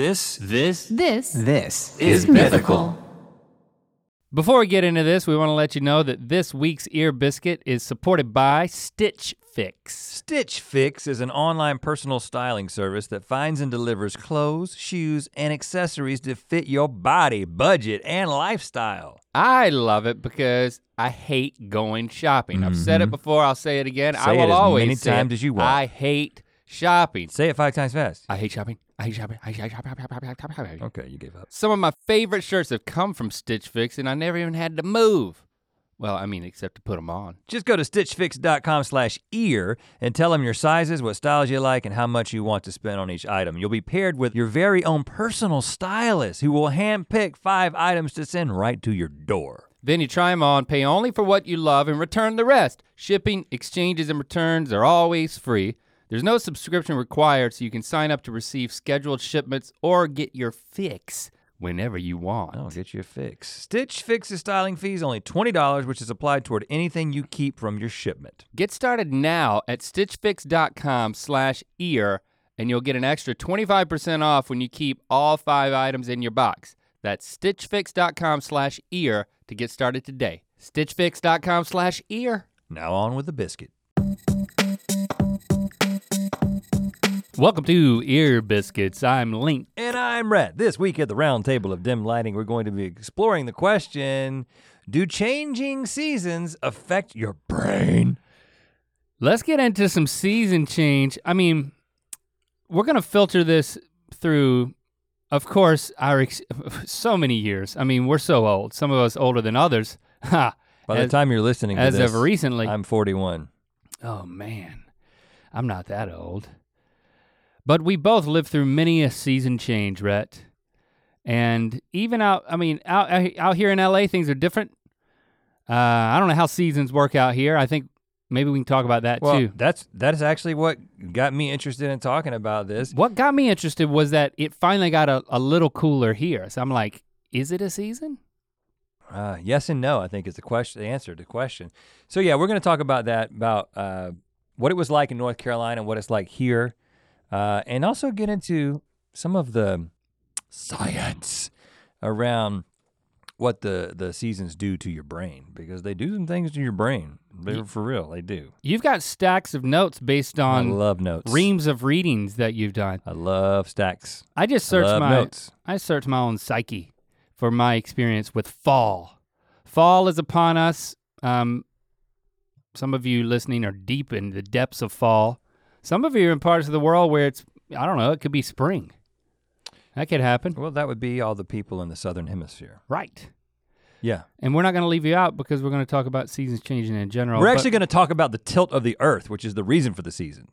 This This This This is mythical. Before we get into this, we want to let you know that this week's ear biscuit is supported by Stitch Fix. Stitch Fix is an online personal styling service that finds and delivers clothes, shoes, and accessories to fit your body, budget, and lifestyle. I love it because I hate going shopping. I've said it before, I'll say it again. I Mm-hmm. Say it will as always many say times it. as you want. I hate shopping. Say it five times fast. I hate shopping. I hate shopping. I hate shopping. Shopping. Shopping. Shopping. Shopping. Okay, you gave up. Some of my favorite shirts have come from Stitch Fix and I never even had to move. Well, I mean, except to put them on. Just go to stitchfix.com slash ear and tell them your sizes, what styles you like, and how much you want to spend on each item. You'll be paired with your very own personal stylist who will handpick five items to send right to your door. Then you try them on, pay only for what you love, and return the rest. Shipping, exchanges, and returns are always free. There's no subscription required, so you can sign up to receive scheduled shipments or get your fix whenever you want. I'll get you a fix. Stitch Fix's styling fee is only $20, which is applied toward anything you keep from your shipment. Get started now at stitchfix.com slash ear, and you'll get an extra 25% off when you keep all five items in your box. That's stitchfix.com slash ear to get started today. stitchfix.com slash ear. Now on with the biscuit. Welcome to Ear Biscuits. I'm Link. And I'm Rhett. This week at the round table of dim lighting, we're going to be exploring the question Do changing seasons affect your brain? Let's get into some season change. I mean, we're gonna filter this through, of course, our ex- so many years. I mean, we're so old. Some of us older than others. Ha! By the As- time you're listening to As this, of recently. I'm 41. oh man, I'm not that old. But we both lived through many a season change, Rhett. And even out, I mean, out out here in LA, things are different. Uh, I don't know how seasons work out here. I think maybe we can talk about that Well, too. that's that is actually what got me interested in talking about this. What got me interested was that it finally got a, a little cooler here. So I'm like, is it a season? Uh, yes and no, I think is the question, the answer to the question. So yeah, we're going to talk about that, about uh, what it was like in North Carolina, and what it's like here, uh, and also get into some of the science around what the the seasons do to your brain because they do some things to your brain. They're for real, they do. You've got stacks of notes based I on love notes. reams of readings that you've done. I love stacks. I just I searched love my notes. I searched my own psyche for my experience with fall. Fall is upon us. Um, some of you listening are deep in the depths of fall. Some of you are in parts of the world where it's I don't know. It could be spring. That could happen. Well, that would be all the people in the southern hemisphere. Right. Yeah. And we're not going to leave you out because we're going to talk about seasons changing in general. We're actually going to talk about the tilt of the earth, which is the reason for the season.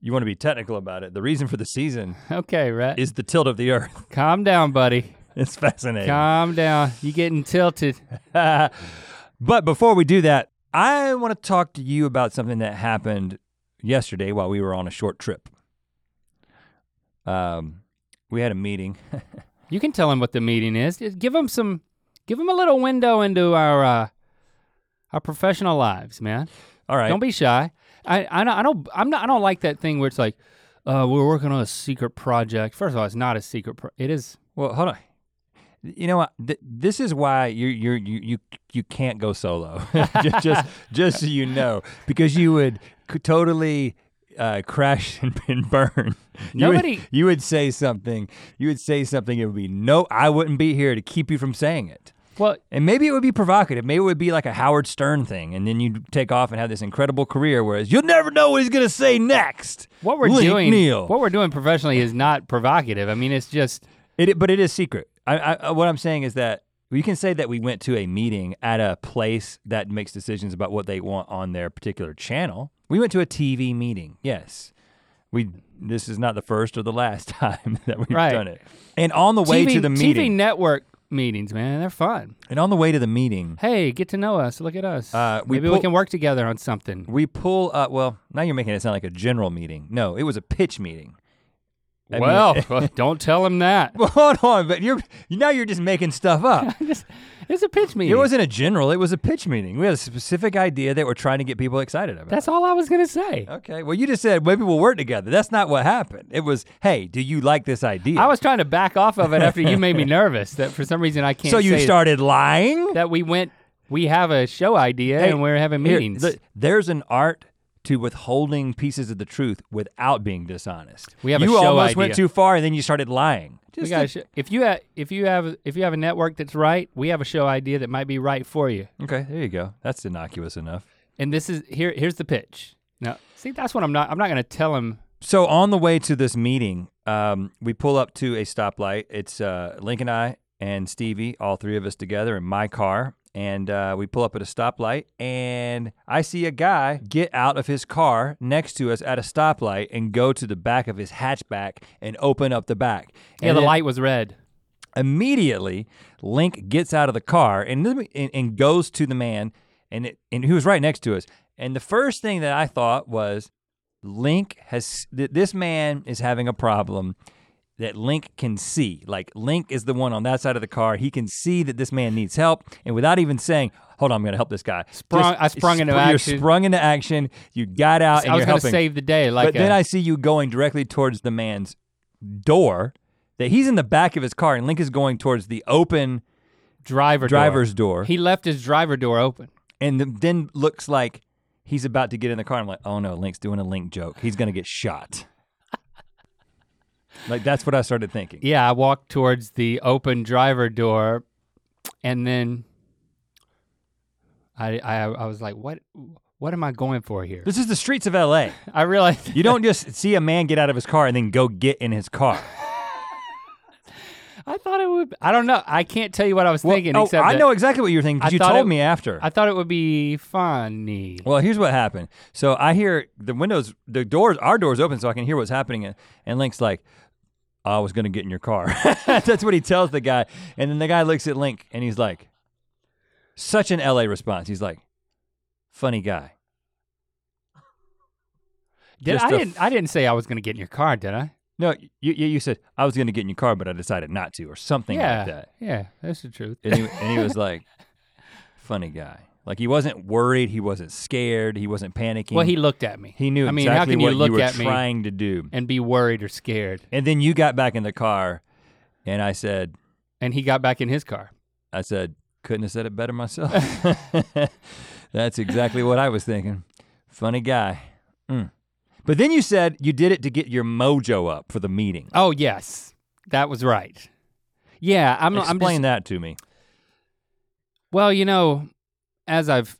You want to be technical about it. The reason for the season okay, Rhett. is the tilt of the earth. Calm down, buddy. It's fascinating. Calm down. You getting tilted. but before we do that, I want to talk to you about something that happened yesterday while we were on a short trip. Um, we had a meeting. You can tell him what the meeting is. Just give him some. Give him a little window into our uh, our professional lives, man. All right. Don't be shy. I I don't, I don't I'm not I don't like that thing where it's like, uh, we're working on a secret project. First of all, it's not a secret. Pro- it is. Well, hold on. You know what? Th- this is why you you you you you can't go solo. just, just just so you know, because you would totally uh, crash and, and burn. You would- Nobody- you would say something. You would say something. It would be no. I wouldn't be here to keep you from saying it. Well, And maybe it would be provocative. Maybe it would be like a Howard Stern thing, and then you'd take off and have this incredible career. Whereas you'll never know what he's gonna say next. what we're Link doing, Neal. what we're doing professionally is not provocative. I mean, it's just It, but it is secret. I, I, what I'm saying is that we can say that we went to a meeting at a place that makes decisions about what they want on their particular channel. We went to a TV meeting. Yes, we. This is not the first or the last time that we've Right. done it. And on the way TV, to the meeting, TV network meetings, man. They're fun. and on the way to the meeting, Hey, get to know us. Look at us. Uh, we Maybe pull- we can work together on something. we pull up. Well, now you're making it sound like a general meeting. No, it was a pitch meeting. I mean- well, don't tell him that. Well, hold on, but you're now you're just making stuff up. It's a pitch meeting. It wasn't a general, it was a pitch meeting. We had a specific idea that we're trying to get people excited about. That's all I was gonna say. Okay, well, you just said maybe we'll work together. That's not what happened. It was, hey, do you like this idea? I was trying to back off of it after you made me nervous that for some reason I can't. so you started lying? that we went. We have a show idea Hey, and we're having Here, meetings. the- there's an art to withholding pieces of the truth without being dishonest. We have a you show almost went too far and then you started lying. we Just a- sh- if you have if you have if you have a network that's right, we have a show idea that might be right for you. okay, there you go. That's innocuous enough. And this is here. Here's the pitch. Now, see, that's what I'm not. I'm not gonna tell him. So on the way to this meeting, um, we pull up to a stoplight. It's uh, Link and I and Stevie, all three of us together in my car. And uh, we pull up at a stoplight, and I see a guy get out of his car next to us at a stoplight and go to the back of his hatchback and open up the back. Yeah, And the light was red. Immediately, Link gets out of the car and, and, and goes to the man, and, it, and who was right next to us. And the first thing that I thought was, Link has th- this man is having a problem that Link can see. Like Link is the one on that side of the car. He can see that this man needs help, and without even saying, "Hold on, I'm going to help this guy," Sprung- I sprung into action. you're sprung into action. You got out, and I was gonna helping. save the day. Like, but then uh, I see you going directly towards the man's door. That he's in the back of his car, and Link is going towards the open driver door. driver's door, He left his driver door open. and the, then looks like he's about to get in the car. I'm like, oh no, Link's doing a Link joke. He's gonna get shot. Like that's what I started thinking. Yeah, I walked towards the open driver door, and then I I, I was like, what what am I going for here? This is the streets of LA. I realized You don't just see a man get out of his car and then go get in his car. I thought it would. I don't know. I can't tell you what I was Well, thinking. oh, except I know exactly what you're thinking because you told it- me after. I thought it would be funny. Well, here's what happened. So I hear the windows, the doors, our doors open, so I can hear what's happening. And, and Link's like, "I was gonna get in your car." That's what he tells the guy. And then the guy looks at Link and he's like, "Such an LA response." He's like, "Funny guy." Did just I a didn't I didn't say I was gonna get in your car, did I? No, you you, you said I was gonna get in your car, but I decided not to, or something yeah, like that. yeah, that's the truth. And he, and he was like, "Funny guy." Like he wasn't worried, he wasn't scared, he wasn't panicking. well, he looked at me he knew I mean, how exactly can you what look were at me- trying to do. and be worried or scared. And then you got back in the car, and I said, And he got back in his car. I said, couldn't have said it better myself. That's exactly what I was thinking. Funny guy. Mm. But then you said you did it to get your mojo up for the meeting. Oh yes, that was right. Yeah, I'm. I'm Explain just, that to me. Well, you know, as I've,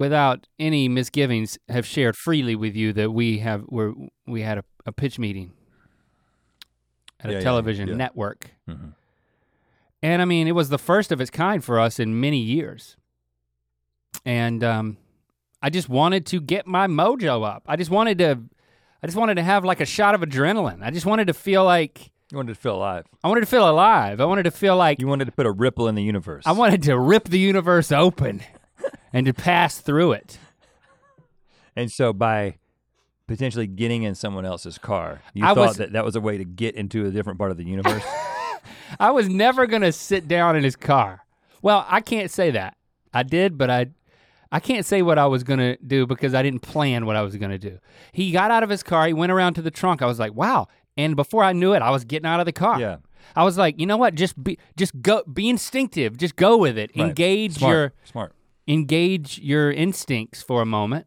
without any misgivings, have shared freely with you that we have we're, we had a, a pitch meeting at Yeah, a yeah, television yeah. network, Mhm. and I mean it was the first of its kind for us in many years, and um, I just wanted to get my mojo up. I just wanted to, I just wanted to have like a shot of adrenaline. I just wanted to feel like You wanted to feel alive. I wanted to feel alive. I wanted to feel like You wanted to put a ripple in the universe. I wanted to rip the universe open and to pass through it. and so by potentially getting in someone else's car, you I thought was- that that was a way to get into a different part of the universe. I was never gonna sit down in his car. Well, I can't say that. I did, but I I can't say what I was gonna do because I didn't plan what I was gonna do. He got out of his car, he went around to the trunk. I was like, wow. And before I knew it, I was getting out of the car. yeah. I was like, you know what? Just be just go be instinctive. Just go with it. right. Engage Smart. your smart. engage your instincts for a moment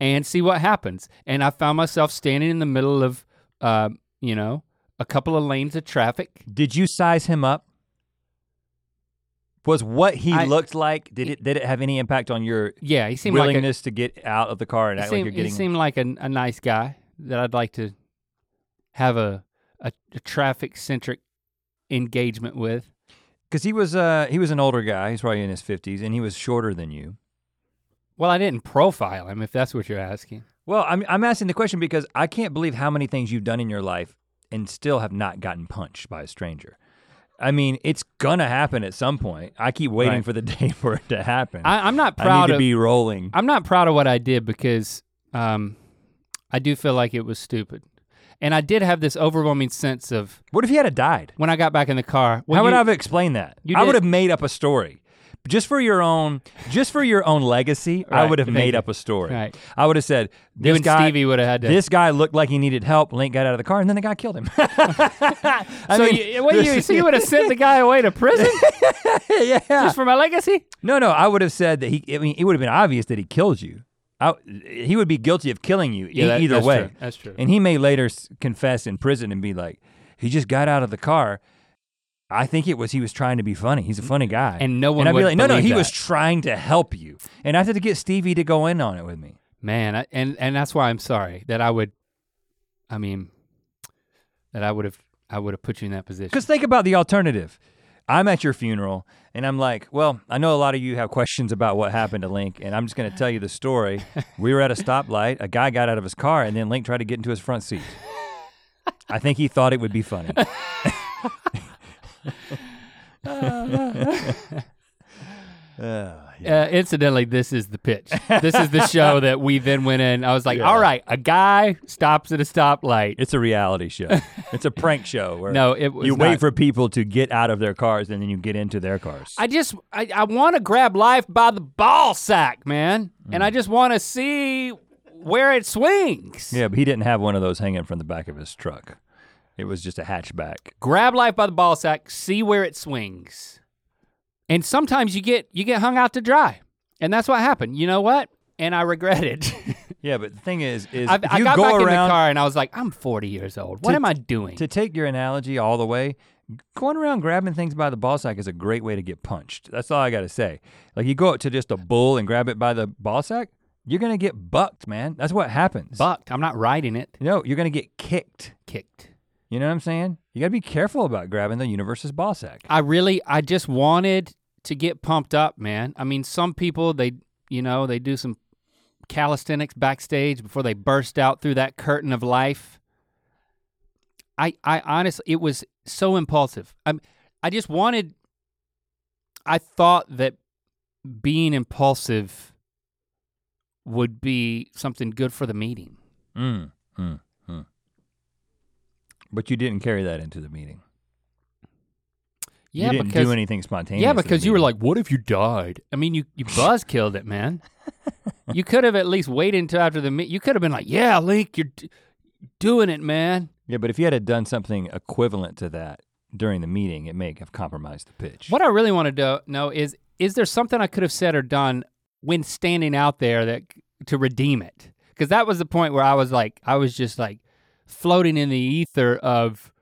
and see what happens. And I found myself standing in the middle of, uh, you know, a couple of lanes of traffic. Did you size him up? Was what he I- looked like? Did it did it have any impact on your Yeah, he seemed like a, willingness to get out of the car and act like you're he seemed like a, a nice guy that I'd like to have a a, a traffic centric engagement with. Because he was uh he was an older guy. He's probably in his fifties, and he was shorter than you. Well, I didn't profile him, if that's what you're asking. Well, I'm I'm asking the question because I can't believe how many things you've done in your life and still have not gotten punched by a stranger. I mean, it's gonna happen at some point. I keep waiting Right. for the day for it to happen. I, I, I'm not need proud to of. be rolling. I'm not proud of what I did because um, I do feel like it was stupid. And I did have this overwhelming sense of What if he had died? when I got back in the car. well, How would you- I have explained that? you I would have made up a story. Just for your own, just for your own legacy, I Right, would have thank made you. up a story. Right. I would have said, You this and guy, Stevie would have had to. this guy looked like he needed help. Link got out of the car, and then the guy killed him. I so mean, you, what you, so you would have sent the guy away to prison yeah. just for my legacy? No, no, I would have said that he. I mean, it would have been obvious that he killed you. I, he would be guilty of killing you e- that- either that's way. true, That's true. And he may later s- confess in prison and be like, he just got out of the car. I think it was he was trying to be funny. He's a funny guy. And no one and I'd be like, no, no, he was trying to help you. And I had to get Stevie to go in on it with me. Man, I, and and that's why I'm sorry that I would. I mean, that I would have I would have put you in that position. Because think about the alternative. I'm at your funeral and I'm like, well, I know a lot of you have questions about what happened to Link, and I'm just gonna tell you the story. we were at a stoplight, a guy got out of his car, and then Link tried to get into his front seat. I think he thought it would be funny. Uh, yeah. Uh, incidentally, this is the pitch. This is the show that we then went in. I was like, Yeah. all right, a guy stops at a stoplight. It's a reality show. It's a prank show where no, it was you not. wait for people to get out of their cars and then you get into their cars. I just I, I want to grab life by the ball sack, man, and Mm. I just want to see where it swings. yeah, but he didn't have one of those hanging from the back of his truck. It was just a hatchback. Grab life by the ball sack, see where it swings, and sometimes you get you get hung out to dry, and that's what happened. You know what? And I regret it. Yeah, but the thing is, is I, I got go back in the car and I was like, I'm 40 years old. What To- am I doing? to take your analogy all the way, going around grabbing things by the ball sack is a great way to get punched. That's all I got to say. Like you go up to just a bull and grab it by the ball sack, you're gonna get bucked, man. That's what happens. Bucked. I'm not riding it. No, you're gonna get kicked. Kicked. You know what I'm saying? You gotta be careful about grabbing the universe's ball sack. I really, I just wanted to get pumped up, man. I mean, some people they, you know, they do some calisthenics backstage before they burst out through that curtain of life. I, I honestly, it was so impulsive. I'm, I just wanted. I thought that being impulsive would be something good for the meeting. Mm, mm. But you didn't carry that into the meeting. Yeah, you didn't because do anything spontaneous. Yeah, because you were like, "What if you died?" I mean, you you buzz killed it, man. you could have at least waited until after the meet. You could have been like, "Yeah, Link, you're d- doing it, man." Yeah, but if you had done something equivalent to that during the meeting, it may have compromised the pitch. What I really want to do, know is, is there something I could have said or done when standing out there that to redeem it? Because that was the point where I was like, I was just like floating in the ether of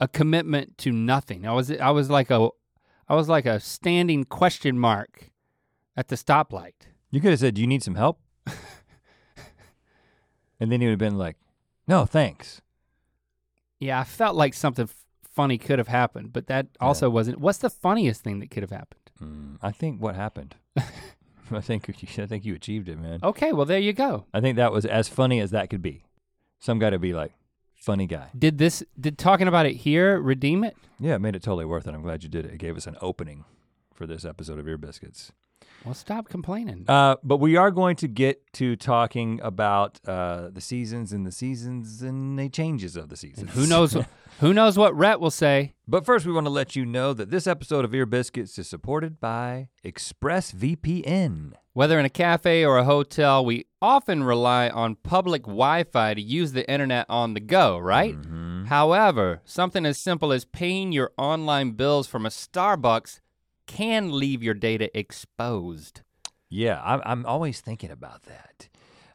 a commitment to nothing. I was, I was like a, I was like a standing question mark at the stoplight. You could have said, "Do you need some help?" and then he would have been like, "No, thanks." Yeah, I felt like something f- funny could have happened, but that also wasn't. What's the funniest thing that could have happened? Mm, I think what happened. I think I think you achieved it, man. Okay, well there you go. I think that was as funny as that could be. Some guy to be like, funny guy. Did this? Did talking about it here redeem it? Yeah, it made it totally worth it. I'm glad you did it. It gave us an opening for this episode of Ear Biscuits. Well, stop complaining. Uh, but we are going to get to talking about uh, the seasons and the seasons and the changes of the seasons. and who knows? who knows what Rhett will say? But first, we want to let you know that this episode of Ear Biscuits is supported by ExpressVPN. Whether in a cafe or a hotel, we often rely on public Wi-Fi to use the internet on the go, right? Mhm. However, something as simple as paying your online bills from a Starbucks can leave your data exposed. Yeah, I'm, I'm always thinking about that.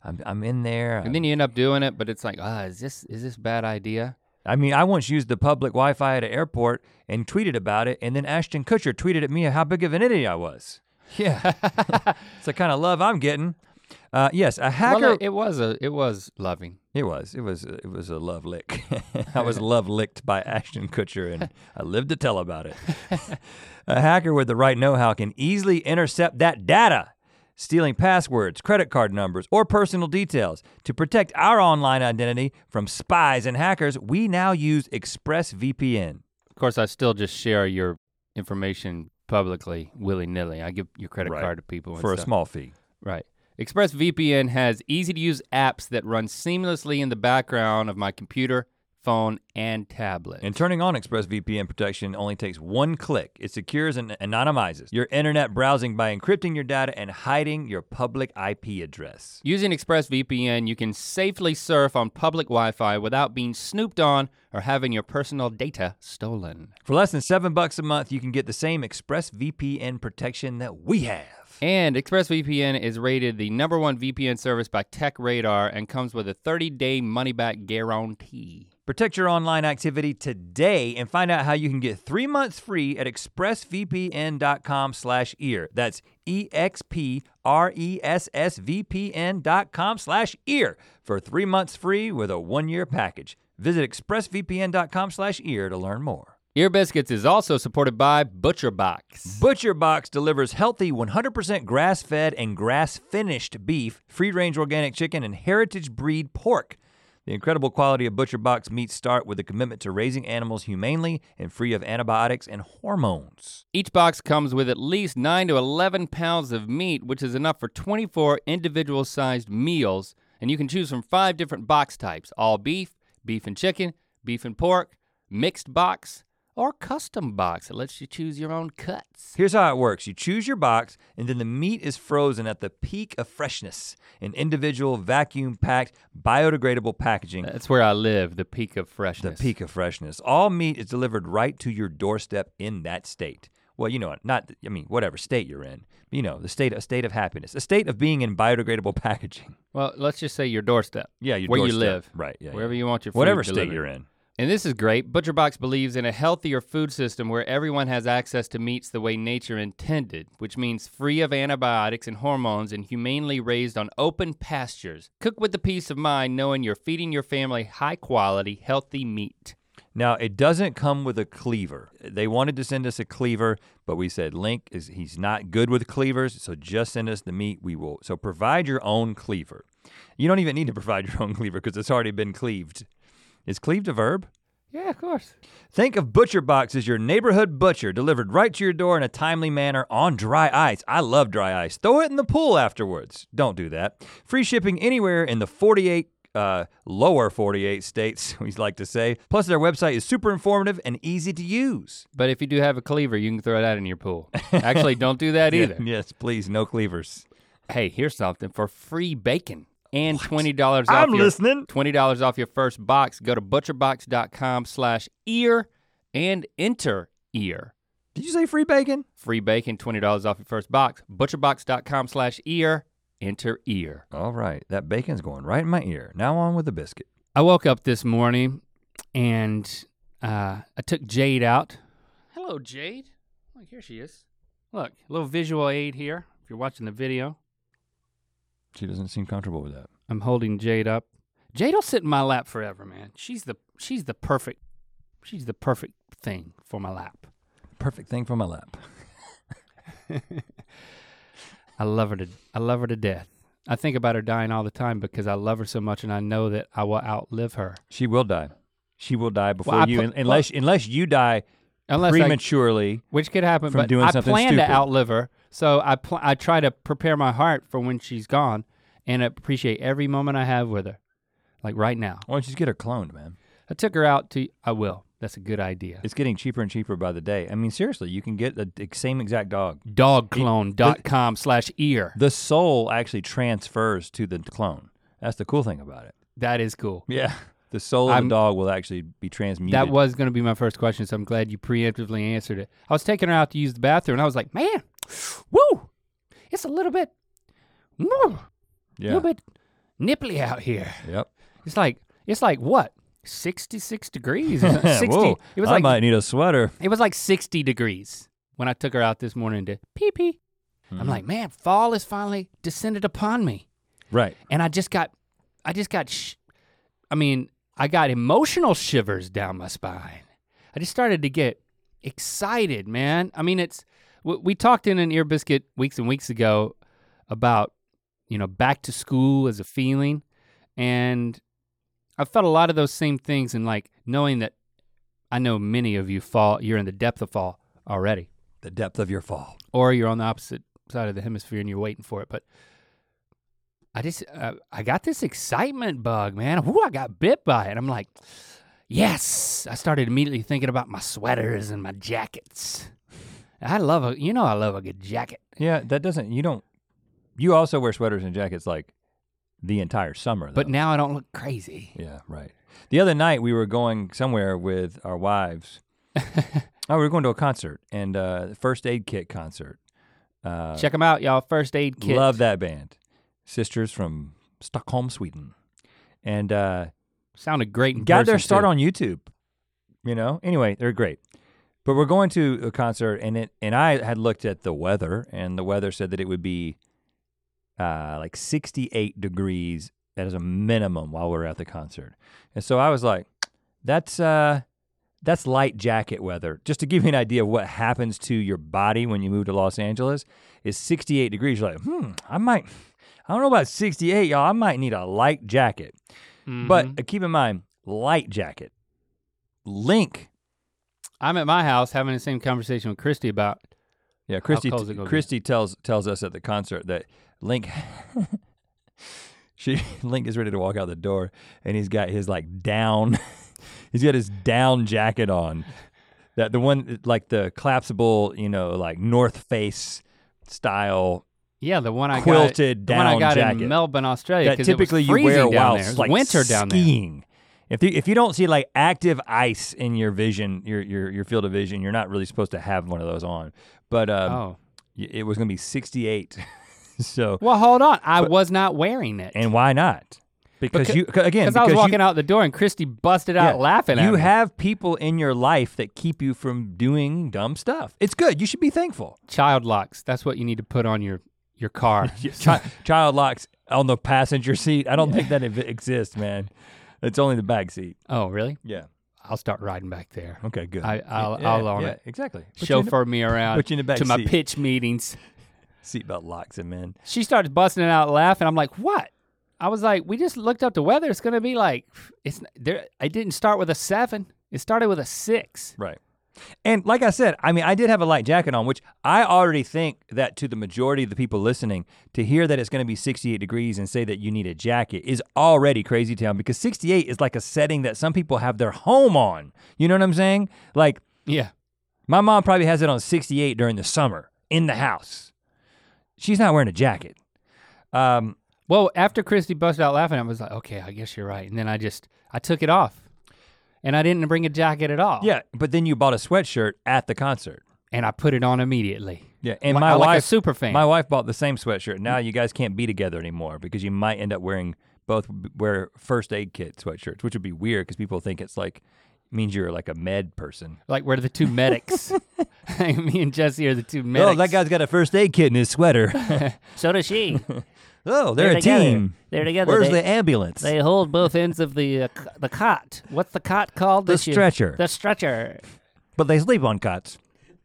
I'm, I'm in there. And then you end up doing it, but it's like, ah, is this is this a bad idea? I mean, I once used the public Wi-Fi at an airport and tweeted about it, and then Ashton Kutcher tweeted at me how big of an idiot I was. Yeah, it's the kind of love I'm getting. Uh, yes, a hacker. Well, it, was a it was loving. It was. It was. It was a love lick. I was love licked by Ashton Kutcher, and I lived to tell about it. a hacker with the right know-how can easily intercept that data, stealing passwords, credit card numbers, or personal details. To protect our online identity from spies and hackers, we now use ExpressVPN. Of course, I still just share your information publicly, willy nilly. I give your credit Right. card to people and for a small fee. right. ExpressVPN has easy to use apps that run seamlessly in the background of my computer, phone, and tablet. And turning on ExpressVPN protection only takes one click. It secures and anonymizes your internet browsing by encrypting your data and hiding your public IP address. Using ExpressVPN, you can safely surf on public Wi-Fi without being snooped on or having your personal data stolen. For less than seven bucks a month, you can get the same ExpressVPN protection that we have. And ExpressVPN is rated the number one VPN service by TechRadar and comes with a 30-day money-back guarantee. Protect your online activity today and find out how you can get three months free at expressvpn.com slash ear. That's E-X-P-R-E-S-S-V-P-N dot com slash ear for three months free with a one-year package. Visit expressvpn.com slash ear to learn more. Ear Biscuits is also supported by ButcherBox. ButcherBox delivers healthy 100% grass-fed and grass-finished beef, free-range organic chicken, and heritage breed pork. The incredible quality of ButcherBox meats start with a commitment to raising animals humanely and free of antibiotics and hormones. Each box comes with at least 9 to 11 pounds of meat, which is enough for 24 individual sized meals, and you can choose from five different box types, all beef, beef and chicken, beef and pork, mixed box, or custom box. It lets you choose your own cuts. Here's how it works. You choose your box and then the meat is frozen at the peak of freshness in individual vacuum packed biodegradable packaging. That's where I live, the peak of freshness. the peak of freshness. All meat is delivered right to your doorstep in that state. Well, you know, not I mean, whatever state you're in. You know, the state a state of happiness, a state of being in biodegradable packaging. Well, let's just say your doorstep, Yeah, your Where you live. Right, yeah. wherever yeah. you want your food Whatever state delivered. you're in. And this is great. ButcherBox believes in a healthier food system where everyone has access to meats the way nature intended, which means free of antibiotics and hormones and humanely raised on open pastures. Cook with the peace of mind knowing you're feeding your family high quality, healthy meat. Now, it doesn't come with a cleaver. They wanted to send us a cleaver, but we said Link is he's not good with cleavers, so just send us the meat. We will. So provide your own cleaver. You don't even need to provide your own cleaver because it's already been cleaved. Is cleaved a verb? Yeah, of course. Think of Butcher Box as your neighborhood butcher, delivered right to your door in a timely manner on dry ice. I love dry ice. Throw it in the pool afterwards. Don't do that. Free shipping anywhere in the 48 uh, lower 48 states, we like to say. Plus, their website is super informative and easy to use. But if you do have a cleaver, you can throw that in your pool. Actually, don't do that either. yes, please, no cleavers. Hey, here's something for free bacon and twenty dollars off I'm your listening. twenty dollars off your first box. Go to butcherbox.com slash ear and enter ear. Did you say free bacon? Free bacon, twenty dollars off your first box. Butcherbox.com slash ear, enter ear. All right, that bacon's going right in my ear. Now on with the biscuit. I woke up this morning and uh, I took Jade out. Hello, Jade. Look, here she is. Look, a little visual aid here. If you're watching the video, She doesn't seem comfortable with that. I'm holding Jade up. Jade will sit in my lap forever, man. She's the she's the perfect she's the perfect thing for my lap. Perfect thing for my lap. I love her to I love her to death. I think about her dying all the time because I love her so much and I know that I will outlive her. She will die. She will die before I you, un- unless unless you die Unless I, prematurely. which could happen, from but doing I something plan stupid. to outlive her. So I pl- I try to prepare my heart for when she's gone and appreciate every moment I have with her. Like right now. Why don't you just get her cloned, man? I took her out to I will. That's a good idea. It's getting cheaper and cheaper by the day. I mean, seriously, you can get the same exact dog. Dogclone.com slash ear. The soul actually transfers to the clone. That's the cool thing about it. That is cool. Yeah. The soul of I'm- the dog will actually be transmuted. That was going to be my first question, so I'm glad you preemptively answered it. I was taking her out to use the bathroom, and I was like, "Man, woo, it's a little bit, woo, a little bit nipply out here. Yep. It's like, it's like what, 66 degrees? 60. Whoa, it was I like, might need a sweater. it was like 60 degrees when I took her out this morning to pee pee. I'm Mhm. like, man, fall has finally descended upon me. right. and I just got, I just got, sh- I mean, I got emotional shivers down my spine. I just started to get excited, man. I mean, it's we, we talked in an ear biscuit weeks and weeks ago about you know back to school as a feeling, and I felt a lot of those same things, and like knowing that I know many of you fall, you're in the depth of fall already, The depth of your fall. or you're on the opposite side of the hemisphere and you're waiting for it, but. I just uh, I got this excitement bug, man. Whoo, I got bit by it. I'm like, yes. I started immediately thinking about my sweaters and my jackets. I love a you know I love a good jacket. Yeah, that doesn't. You don't. You also wear sweaters and jackets like the entire summer. Though. But now I don't look crazy. Yeah, right. The other night we were going somewhere with our wives. oh, we were going to a concert and uh, first aid kit concert. Uh, Check them out, y'all. First aid kit. Love that band, sisters from Stockholm, Sweden, and uh, Sounded great. Got their start too. on YouTube. You know. Anyway, they're great. But we're going to a concert, and it and I had looked at the weather, and the weather said that it would be uh, like 68 degrees as a minimum while we're at the concert. And so I was like, that's uh that's light jacket weather. Just to give you an idea of what happens to your body when you move to Los Angeles, is 68 degrees. You're like, hmm, I might, I don't know about 68, y'all. I might need a light jacket. Mhm. But uh, keep in mind, light jacket. Link. I'm at my house having the same conversation with Christy about Yeah, Christy. cold's it gonna be? Christy tells tells us at the concert that Link. she Link is ready to walk out the door, and he's got his like down. he's got his down jacket on. That the one like the collapsible, you know, like North Face style yeah the one I quilted got the one I got jacket in Melbourne, Australia. that 'cause it was typically you wear while there. It was like winter down there. If you, if you don't see like active ice in your vision, your your your field of vision, you're not really supposed to have one of those on. But um, Oh it was gonna be 68. so well, hold on. I was not wearing it. and why not? Because Becau- you again Because I was walking you, out the door and Christy busted out Yeah, laughing at you have people in your life that keep you from doing dumb stuff. It's good. You should be thankful. child locks. That's what you need to put on your your car. Chi- child locks on the passenger seat. I don't think that exists, man. It's only the back seat. oh, really? Yeah. I'll start riding back there. Okay. Good. I- I'll- yeah, I'll own yeah, it. Exactly. Put in the- me around put you in the back to my pitch meetings. Seatbelt locks him in. She started busting it out laughing. I'm like, what? I was like, we just looked up the weather. It's gonna be like, it's there. I didn't start with a seven. It started with a six. Right. And like I said, I mean, I did have a light jacket on, which I already think that to the majority of the people listening, to hear that it's going to be 68 degrees and say that you need a jacket is already crazy town because 68 is like a setting that some people have their home on. You know what I'm saying? Like Yeah. my mom probably has it on 68 during the summer in the house. She's not wearing a jacket. Um, Well, after Christy busted out laughing, I was like, okay, I guess you're right. And then I just I took it off, and I didn't bring a jacket at all. yeah, but then you bought a sweatshirt at the concert. And I put it on immediately. Yeah, and my like a wife super fan. My wife bought the same sweatshirt. Now you guys can't be together anymore because you might end up wearing both wear first aid kit sweatshirts, which would be weird because people think it's like means you're like a med person. like we're the two medics. Me and Jessie are the two medics. Oh, that guy's got a first aid kit in his sweater. So does she. Oh, they're, a together. team. They're together. Where's they, the ambulance? they hold both ends of the uh, c- the cot. What's the cot called? the stretcher. The stretcher. but they sleep on cots.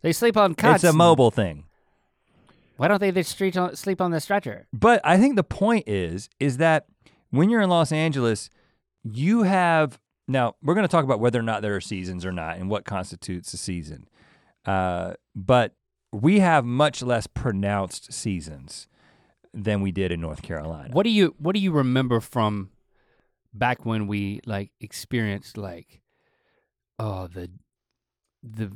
They sleep on cots. It's a mobile thing. Why don't they just street on, sleep on the stretcher? But I think the point is, is that when you're in Los Angeles, you have now we're going to talk about whether or not there are seasons or not, and what constitutes a season. Uh, but we have much less pronounced seasons than we did in North Carolina. What do you What do you remember from back when we like experienced like, oh the the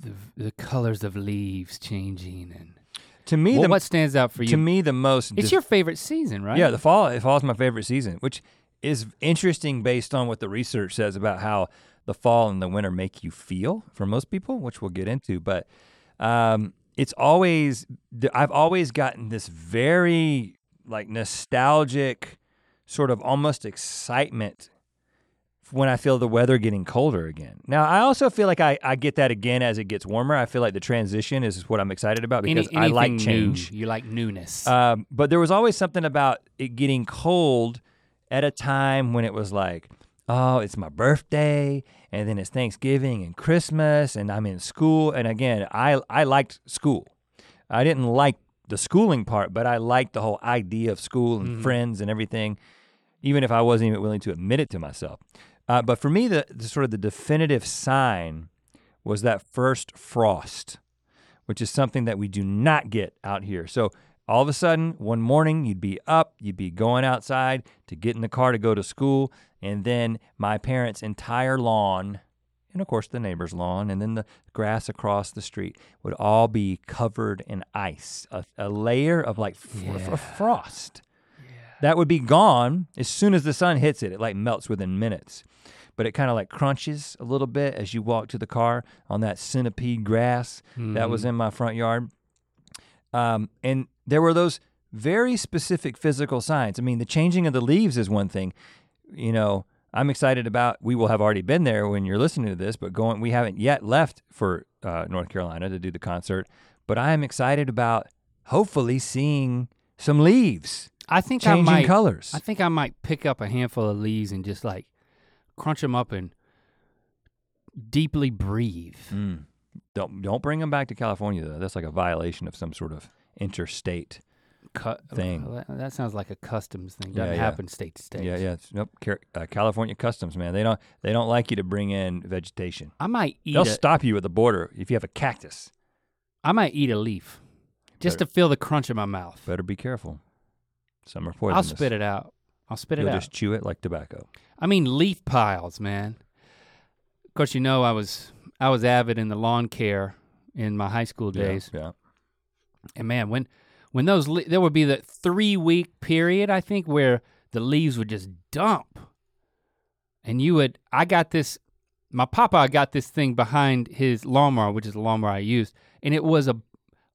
the the colors of leaves changing and To me, what, the what stands out for you? to me the most it's def- your favorite season, right? Yeah, the fall. The fall is my favorite season, which is interesting based on what the research says about how the fall and the winter make you feel for most people, which we'll get into. But um, it's always I've always gotten this very like nostalgic, sort of almost excitement when I feel the weather getting colder again. Now I also feel like I, I get that again as it gets warmer. I feel like the transition is what I'm excited about Any, because I like change. New. You like newness. Um, but there was always something about it getting cold at a time when it was like, oh, it's my birthday, and then it's Thanksgiving and Christmas, and I'm in school. And again, I I liked school. I didn't like the schooling part, but I liked the whole idea of school and Mhm. friends and everything, even if I wasn't even willing to admit it to myself. Uh, but for me, the, the sort of the definitive sign was that first frost, which is something that we do not get out here. So all of a sudden, one morning, you'd be up, you'd be going outside to get in the car to go to school, and then my parents' entire lawn, and of course the neighbor's lawn, and then the grass across the street would all be covered in ice, a, a layer of like f- f- Yeah. frost. That would be gone as soon as the sun hits it. It like melts within minutes. But it kind of like crunches a little bit as you walk to the car on that centipede grass that was Mhm. in my front yard. Um, and there were those very specific physical signs. I mean, the changing of the leaves is one thing. You know, I'm excited about. We will have already been there when you're listening to this, but going, we haven't yet left for uh, North Carolina to do the concert. But I am excited about hopefully seeing some leaves I think I changing might. colors. I think I might pick up a handful of leaves and just like crunch them up and deeply breathe. Mm. Don't don't bring them back to California though. That's like a violation of some sort of interstate. Cu- Thing. That, sounds like a customs thing. Yeah, Doesn't yeah. happen state to state. Yeah, yeah. it's- Nope. Car- uh, California customs, man. They don't they don't like you to bring in vegetation. I might eat. They'll A, stop you at the border if you have a cactus. I might eat a leaf, just Better- to feel the crunch in my mouth. Better be careful. Some are I'll spit it out. I'll spit it You'll out. just chew it like tobacco. I mean leaf piles, man. Of course, you know I was I was avid in the lawn care in my high school Yeah, days, Yeah. and man, when when those le- there would be the three week period I think where the leaves would just dump, and you would I got this. My papa got this thing behind his lawnmower, which is the lawnmower I used, and it was a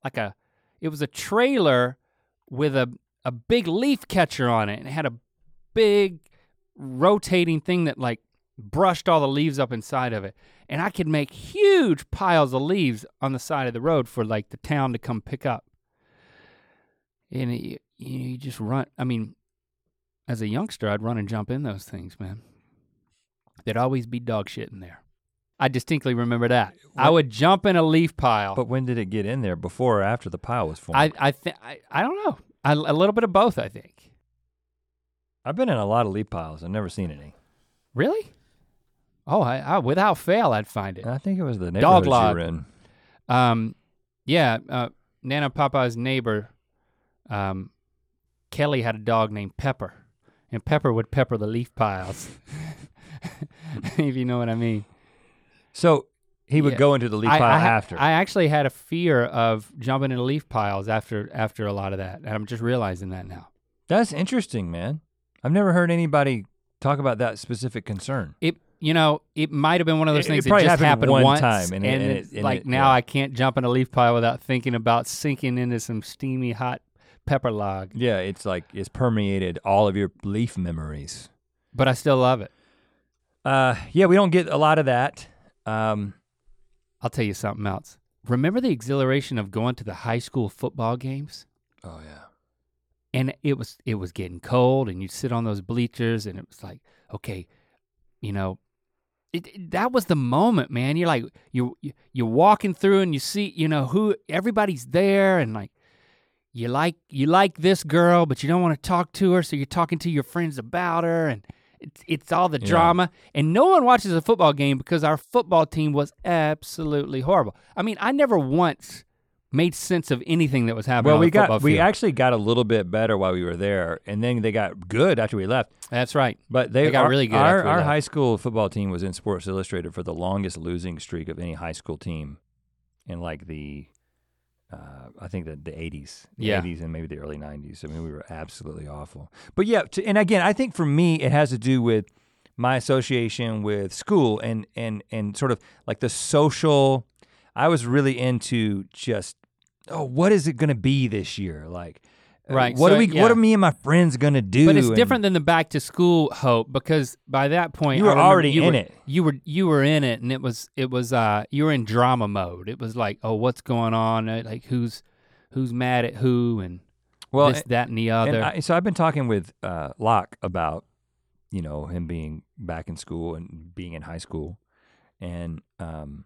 like a it was a trailer with a a big leaf catcher on it, and it had a big rotating thing that like brushed all the leaves up inside of it. And I could make huge piles of leaves on the side of the road for like the town to come pick up. And it, you, you just run. I mean, as a youngster, I'd run and jump in those things, man. There'd always be dog shit in there. I distinctly remember that. I would jump in a leaf pile. But when did it get in there? Before or after the pile was formed? I I think I, I don't know. I, a little bit of both, I think. I've been in a lot of leaf piles. I've never seen any. Really? Oh, I, I without fail, I'd find it. I think it was the Dog neighborhoods you were in. Um, yeah, uh, Nana Papa's neighbor, um, Kelly had a dog named Pepper, and Pepper would pepper the leaf piles. if you know what I mean. So he would Yeah. go into the leaf I, pile I after. I actually had a fear of jumping into leaf piles after after a lot of that, and I'm just realizing that now. That's interesting, man. I've never heard anybody talk about that specific concern. It, you know, it might have been one of those It- it things that just happened happened one once, time, and and, it- and it- and like it- now yeah. I can't jump in a leaf pile without thinking about sinking into some steamy hot pepper log. Yeah, it's like it's permeated all of your leaf memories. But I still love it. Uh, yeah, we don't get a lot of that. Um, I'll tell you something else. Remember the exhilaration of going to the high school football games? oh yeah. And it was it was getting cold and you'd sit on those bleachers and it was like, okay, you know, it, it- that was the moment, man. You're like you you- you're walking through and you see, you know, who everybody's there and like you like you like this girl, but you don't want to talk to her, so you're talking to your friends about her and it's, it's all the Yeah. drama and no one watches a football game because our football team was absolutely horrible. I mean, I never once made sense of anything that was happening Well, we got we actually got a little bit better while we were there, and then they got good after we left. That's right. But they, They got our, really good Our, after we our high school football team was in Sports Illustrated for the longest losing streak of any high school team in like the, uh, I think the the 80s, the Yeah. 80s and maybe the early 90s. I mean, we were absolutely awful. But yeah, to, and again, I think for me, it has to do with my association with school and and and sort of like the social. I was really into just, oh, what is it going to be this year? Like, Right, What so, are we? yeah. What are me and my friends going to do? But it's And- different than the back to school hope because by that point You were already you in were- it. You were you were in it, and it was it was uh you were in drama mode. It was like oh what's going on? Uh, Like who's who's mad at who and Well, this that and the other. And I, so I've been talking with uh, Locke about, you know, him being back in school and being in high school, and um,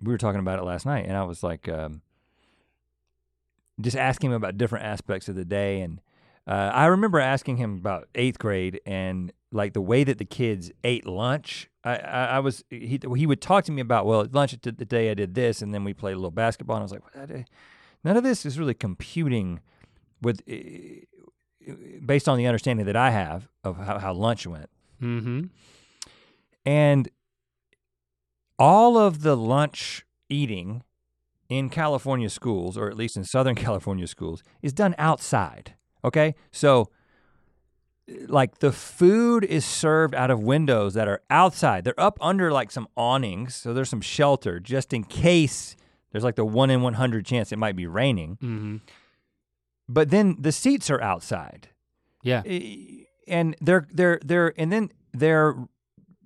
we were talking about it last night, and I was like, um, just asking him about different aspects of the day, and uh, I remember asking him about eighth grade and like the way that the kids ate lunch. I, I, I was he he would talk to me about well at lunch the day I did this, and then we played a little basketball, and I was like, what, none of this is really computing with based on the understanding that I have of how, how lunch went. Mm-hmm. And all of the lunch eating in California schools, or at least in Southern California schools, is done outside. Okay? So, like the food is served out of windows that are outside. They're up under like some awnings, so there's some shelter just in case there's like the one in 100 chance it might be raining. Mm-hmm. But then the seats are outside. Yeah. And they're they're they're and then there a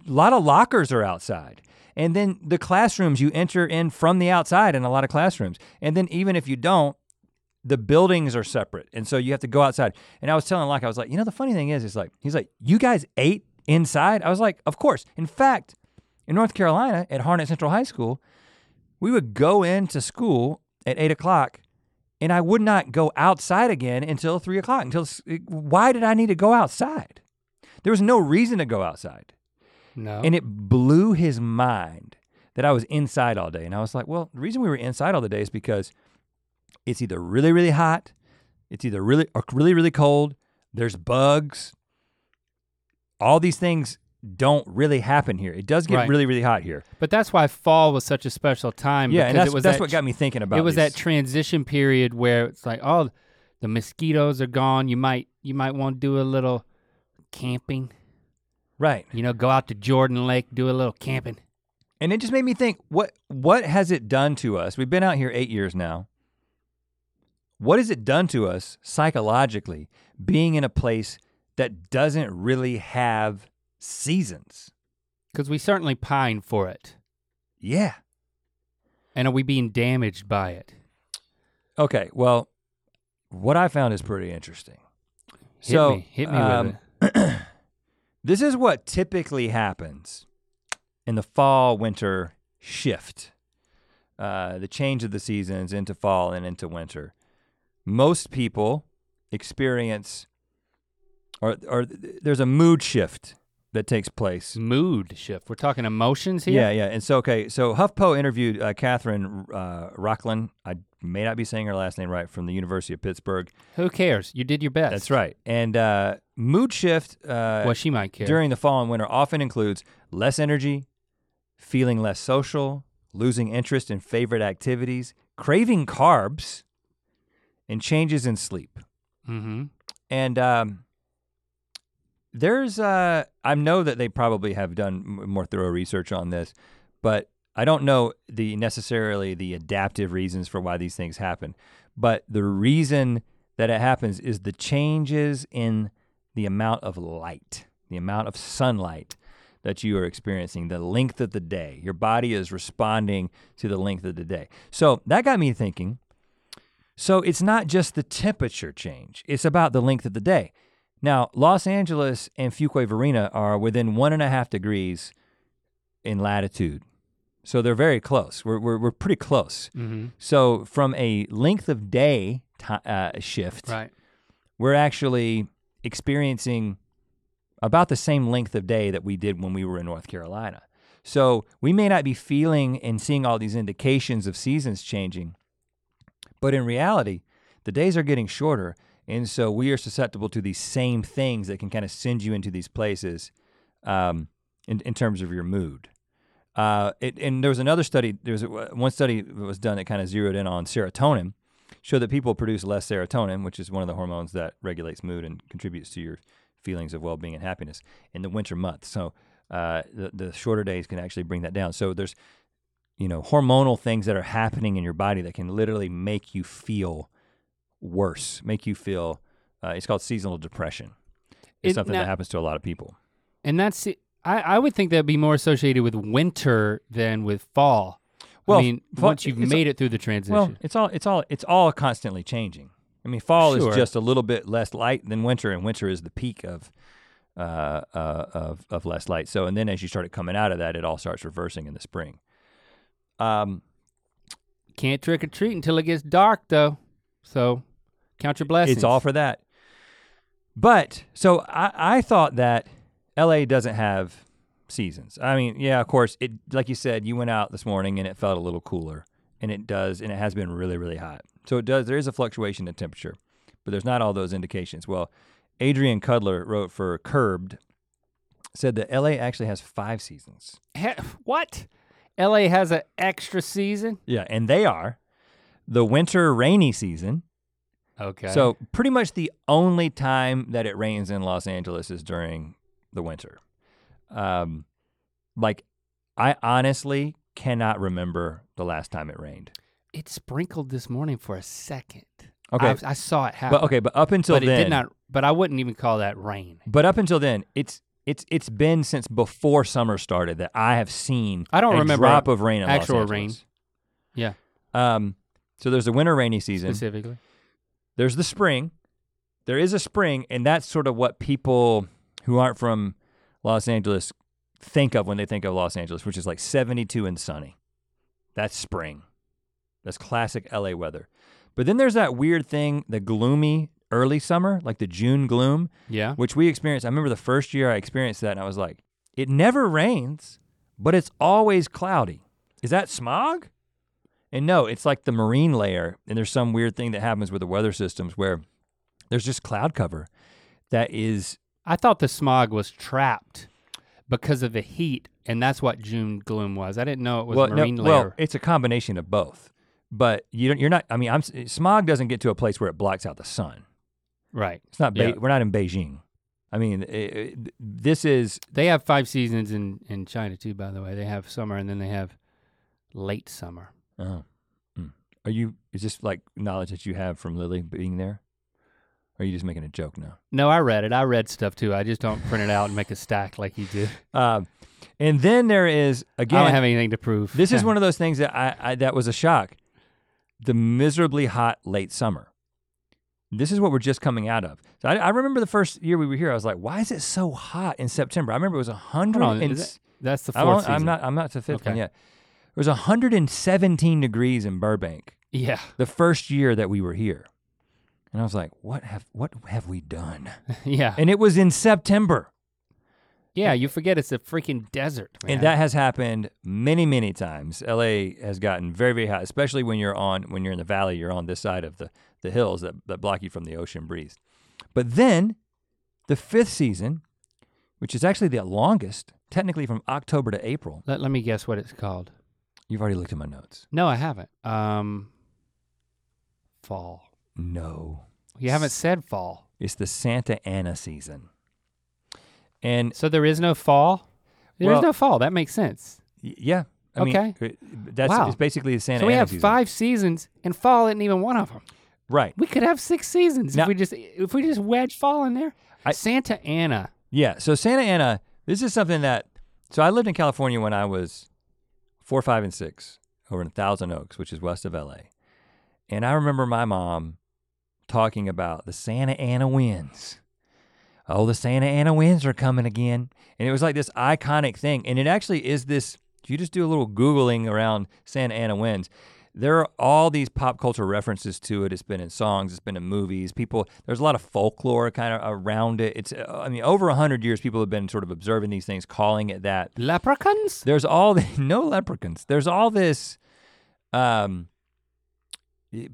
lot of lockers are outside and then the classrooms you enter in from the outside in a lot of classrooms. And then even if you don't the buildings are separate. And so you have to go outside. And i was telling like i was like you know the funny thing is is like he's like you guys ate inside? I was like of course. In fact in north carolina at harnett central high school we would go into school at eight o'clock and I would not go outside again until three o'clock. Until why did I need to go outside? There was no reason to go outside, No. and it blew his mind that I was inside all day. And I was like, well, the reason we were inside all the day is because it's either really really hot, it's either really or really really cold. There's bugs. All these things don't really happen here. It does get Right. really really hot here. but that's why fall was such a special time. Yeah, and because that's it was that's that what got me thinking about. it It was that transition period where it's like, oh, the mosquitoes are gone. You might you might want to do a little camping. Right. You know, go out to Jordan Lake, do a little camping. And it just made me think, what what has it done to us? We've been out here eight years now. What has it done to us psychologically being in a place that doesn't really have seasons? Because we certainly pine for it. Yeah. And are we being damaged by it? Okay, well, what I found is pretty interesting. Hit so me. Hit me um, with it. This is what typically happens in the fall winter shift, uh, the change of the seasons into fall and into winter. Most people experience, or, or there's a mood shift that takes place. Mood shift. We're talking emotions here. Yeah, yeah. And so, okay, so HuffPo interviewed uh, Kathryn uh, Roecklein. I may not be saying her last name right from the University of Pittsburgh. Who cares? You did your best. That's right. And uh, mood shift uh, Well, she might care. during the fall and winter often includes less energy, feeling less social, losing interest in favorite activities, craving carbs, and changes in sleep. mm-hmm. And um, there's, uh, I know that they probably have done more thorough research on this, but I don't know the necessarily the adaptive reasons for why these things happen. But the reason that it happens is the changes in the amount of light, the amount of sunlight that you are experiencing, the length of the day. Your body is responding to the length of the day. So that got me thinking. So it's not just the temperature change, it's about the length of the day. Now, Los Angeles and Fuquay Varina are within one and a half degrees in latitude. So they're very close. We're, we're, we're pretty close. Mm-hmm. So from a length of day ti uh, shift, Right. we're actually experiencing about the same length of day that we did when we were in North Carolina. So we may not be feeling and seeing all these indications of seasons changing, but in reality, the days are getting shorter. And so we are susceptible to these same things that can kind of send you into these places um, in, in terms of your mood. Uh, it, and there was another study, there was one study that was done that kind of zeroed in on serotonin, showed that people produce less serotonin, which is one of the hormones that regulates mood and contributes to your feelings of well-being and happiness in the winter months. So uh, the the shorter days can actually bring that down. So there's you know hormonal things that are happening in your body that can literally make you feel worse, make you feel. Uh, it's called seasonal depression. It's It- something now- that happens to a lot of people. And that's I, I would think that'd be more associated with winter than with fall. Well, I mean, fall- once you've made it through the transition. Well, it's all it's all it's all constantly changing. I mean, fall Sure. is just a little bit less light than winter, and winter is the peak of uh, uh, of of less light. So, and then as you started coming out of that, it all starts reversing in the spring. Um, Can't trick or treat until it gets dark, though. So count your blessings. it's all for that. But so I, I thought that LA doesn't have seasons. I mean, yeah, of course, it like you said, you went out this morning and it felt a little cooler. and it does, and it has been really, really hot. So it does. There is a fluctuation in temperature, but there's not all those indications. Well, Adrian Kudler wrote for Curbed, said that LA actually has five seasons. He- what? LA has an extra season? Yeah, and they are the winter rainy season. Okay. So pretty much the only time that it rains in Los Angeles is during the winter. Um, like I honestly cannot remember the last time it rained. it sprinkled this morning for a second. Okay, I, I saw it happen. but okay, but up until but it then, did not. But I wouldn't even call that rain. but up until then, it's it's it's been since before summer started that I have seen I don't a remember drop of rain in Los actual rain. Yeah. Um, so there's a winter rainy season. Specifically. There's the spring. There is a spring, and that's sort of what people who aren't from Los Angeles think of when they think of Los Angeles, which is like 72 and sunny. That's spring. That's classic LA weather. But then there's that weird thing, the gloomy early summer, like the June gloom, Yeah. which we experienced. I remember the first year I experienced that, and I was like, it never rains, but it's always cloudy. Is that smog? And no, it's like the marine layer, and there's some weird thing that happens with the weather systems where there's just cloud cover that is I thought the smog was trapped because of the heat, and that's what June gloom was. I didn't know it was well, no, marine well, it's a combination of both. But you don't, you're not. I mean, I'm smog doesn't get to a place where it blocks out the sun. right. It's not. Be- Yeah. We're not in Beijing. I mean, it, it- this is They have five seasons in in China too. By the way, they have summer and then they have late summer. Oh. Mm. Are you, is this like knowledge that you have from Lily being there? Or are you just making a joke now? No, I read it. I read stuff too. I just don't print it out and make a stack like you do. Um, and then there is, again, I don't have anything to prove. this is one of those things that I, I, that was a shock. The miserably hot late summer. This is what we're just coming out of. So I, I remember the first year we were here, I was like, why is it so hot in September? I remember it was a hundred Hold on, and is That's the I 4th won't- season. I'm not, I'm not to fifth one yet. It was 117 degrees in Burbank Yeah. the first year that we were here. And I was like, what have, what have we done? yeah. and it was in September. yeah. You forget it's a freaking desert. Man. And that has happened many, many times. LA has gotten very, very hot, especially when you're on when you're in the valley, you're on this side of the, the hills that, that block you from the ocean breeze. But then the fifth season, which is actually the longest, technically from October to April. Let, let me guess what it's called. You've already looked at my notes. No, I haven't. Um, fall. No. You haven't said fall. It's the Santa Ana season. And So there is no fall? There is Well- no fall. That makes sense. y- yeah, I Okay. uh, that's Wow. it's basically the Santa so we Ana have season. five seasons and fall isn't even one of them. Right. We could have six seasons Now- if we just if we just wedge fall in there. I- Santa Ana. Yeah. So Santa Ana, this is something that. So I lived in California when I was four, five, and six over in Thousand Oaks, which is west of LA. And I remember my mom talking about the Santa Ana winds. Oh, the Santa Ana winds are coming again. And it was like this iconic thing. And it actually is this, if you just do a little Googling around Santa Ana winds, there are all these pop culture references to it. It's been in songs, it's been in movies. People, there's a lot of folklore kind of around it. It's, uh, I mean, over a hundred years, people have been sort of observing these things, calling it that. Leprechauns? There's all the, no leprechauns. There's all this, um,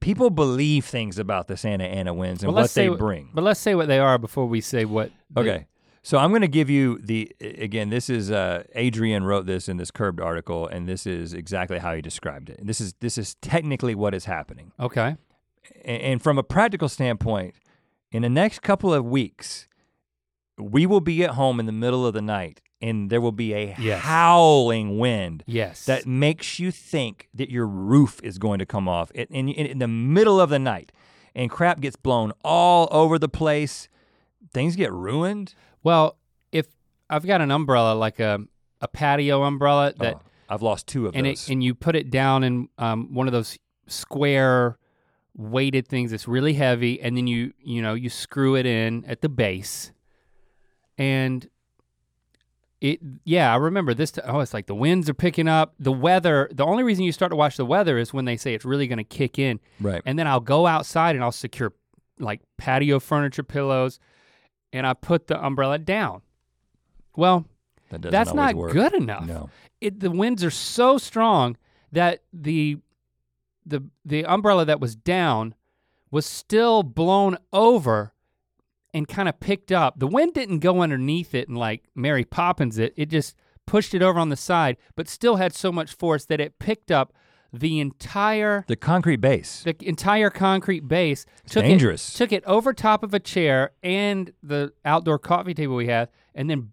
people believe things about the Santa Ana winds and Well, what they what- bring. But let's say what they are before we say what Okay. So I'm going to give you the again. This is uh, Adrian wrote this in this Curbed article, and this is exactly how he described it. And this is this is technically what is happening. Okay. And, and from a practical standpoint, in the next couple of weeks, we will be at home in the middle of the night, and there will be a Yes. howling wind Yes. that makes you think that your roof is going to come off in, in, in the middle of the night, and crap gets blown all over the place. Things get ruined. Well, if I've got an umbrella like a a patio umbrella that Oh, I've lost two of and those. it and you put it down in um, one of those square weighted things that's really heavy and then you you know you screw it in at the base and it yeah i remember this t- oh it's like the winds are picking up the weather the only reason you start to watch the weather is when they say it's really going to kick in right. and then i'll go outside and i'll secure like patio furniture pillows and i put the umbrella down well That that's not work. good enough No. it, the winds are so strong that the the the umbrella that was down was still blown over and kind of picked up. The wind didn't go underneath it and like Mary Poppins it. It just pushed it over on the side, but still had so much force that it picked up the entire The concrete base. the entire concrete base. It's took dangerous. It, took it over top of a chair and the outdoor coffee table we have, and then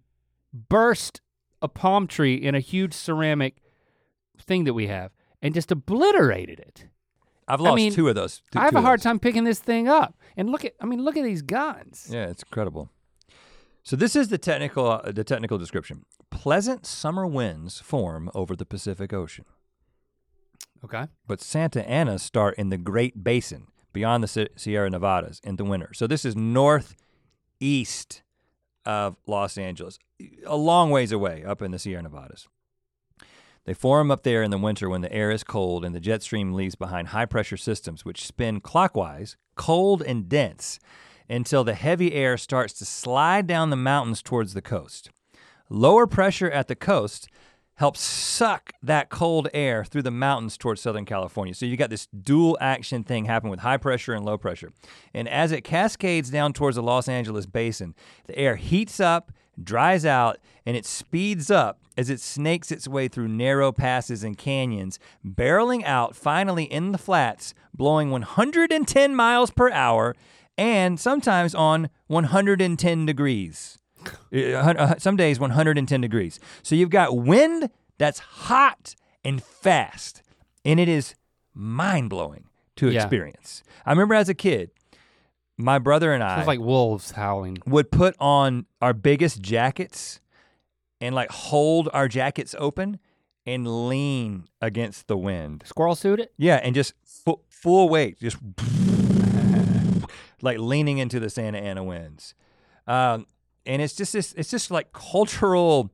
burst a palm tree in a huge ceramic thing that we have, and just obliterated it. I've lost mean, two of those. two- I have a hard those. time picking this thing up. And look at, I mean, look at these guns. Yeah, it's incredible. So this is the technical uh, the technical description. Pleasant summer winds form over the Pacific Ocean, Okay. but Santa Ana start in the Great Basin beyond the Sierra Nevadas in the winter. So this is northeast of Los Angeles, a long ways away up in the Sierra Nevadas. They form up there in the winter when the air is cold and the jet stream leaves behind high pressure systems which spin clockwise, cold and dense, until the heavy air starts to slide down the mountains towards the coast. Lower pressure at the coast helps suck that cold air through the mountains towards Southern California. So you got this dual action thing happening with high pressure and low pressure. And as it cascades down towards the Los Angeles basin, the air heats up, dries out, and it speeds up as it snakes its way through narrow passes and canyons, barreling out finally in the flats, blowing 110 miles per hour and sometimes on 110 degrees. Uh, uh, Some days 110 degrees. So you've got wind that's hot and fast, and it is mind blowing to Yeah. experience. I remember as a kid, my brother and I like wolves howling. would put on our biggest jackets and like hold our jackets open and lean against the wind. Squirrel suit it? Yeah, and just fu- full weight, just like leaning into the Santa Ana winds. Um, and it's just this, it's just like cultural.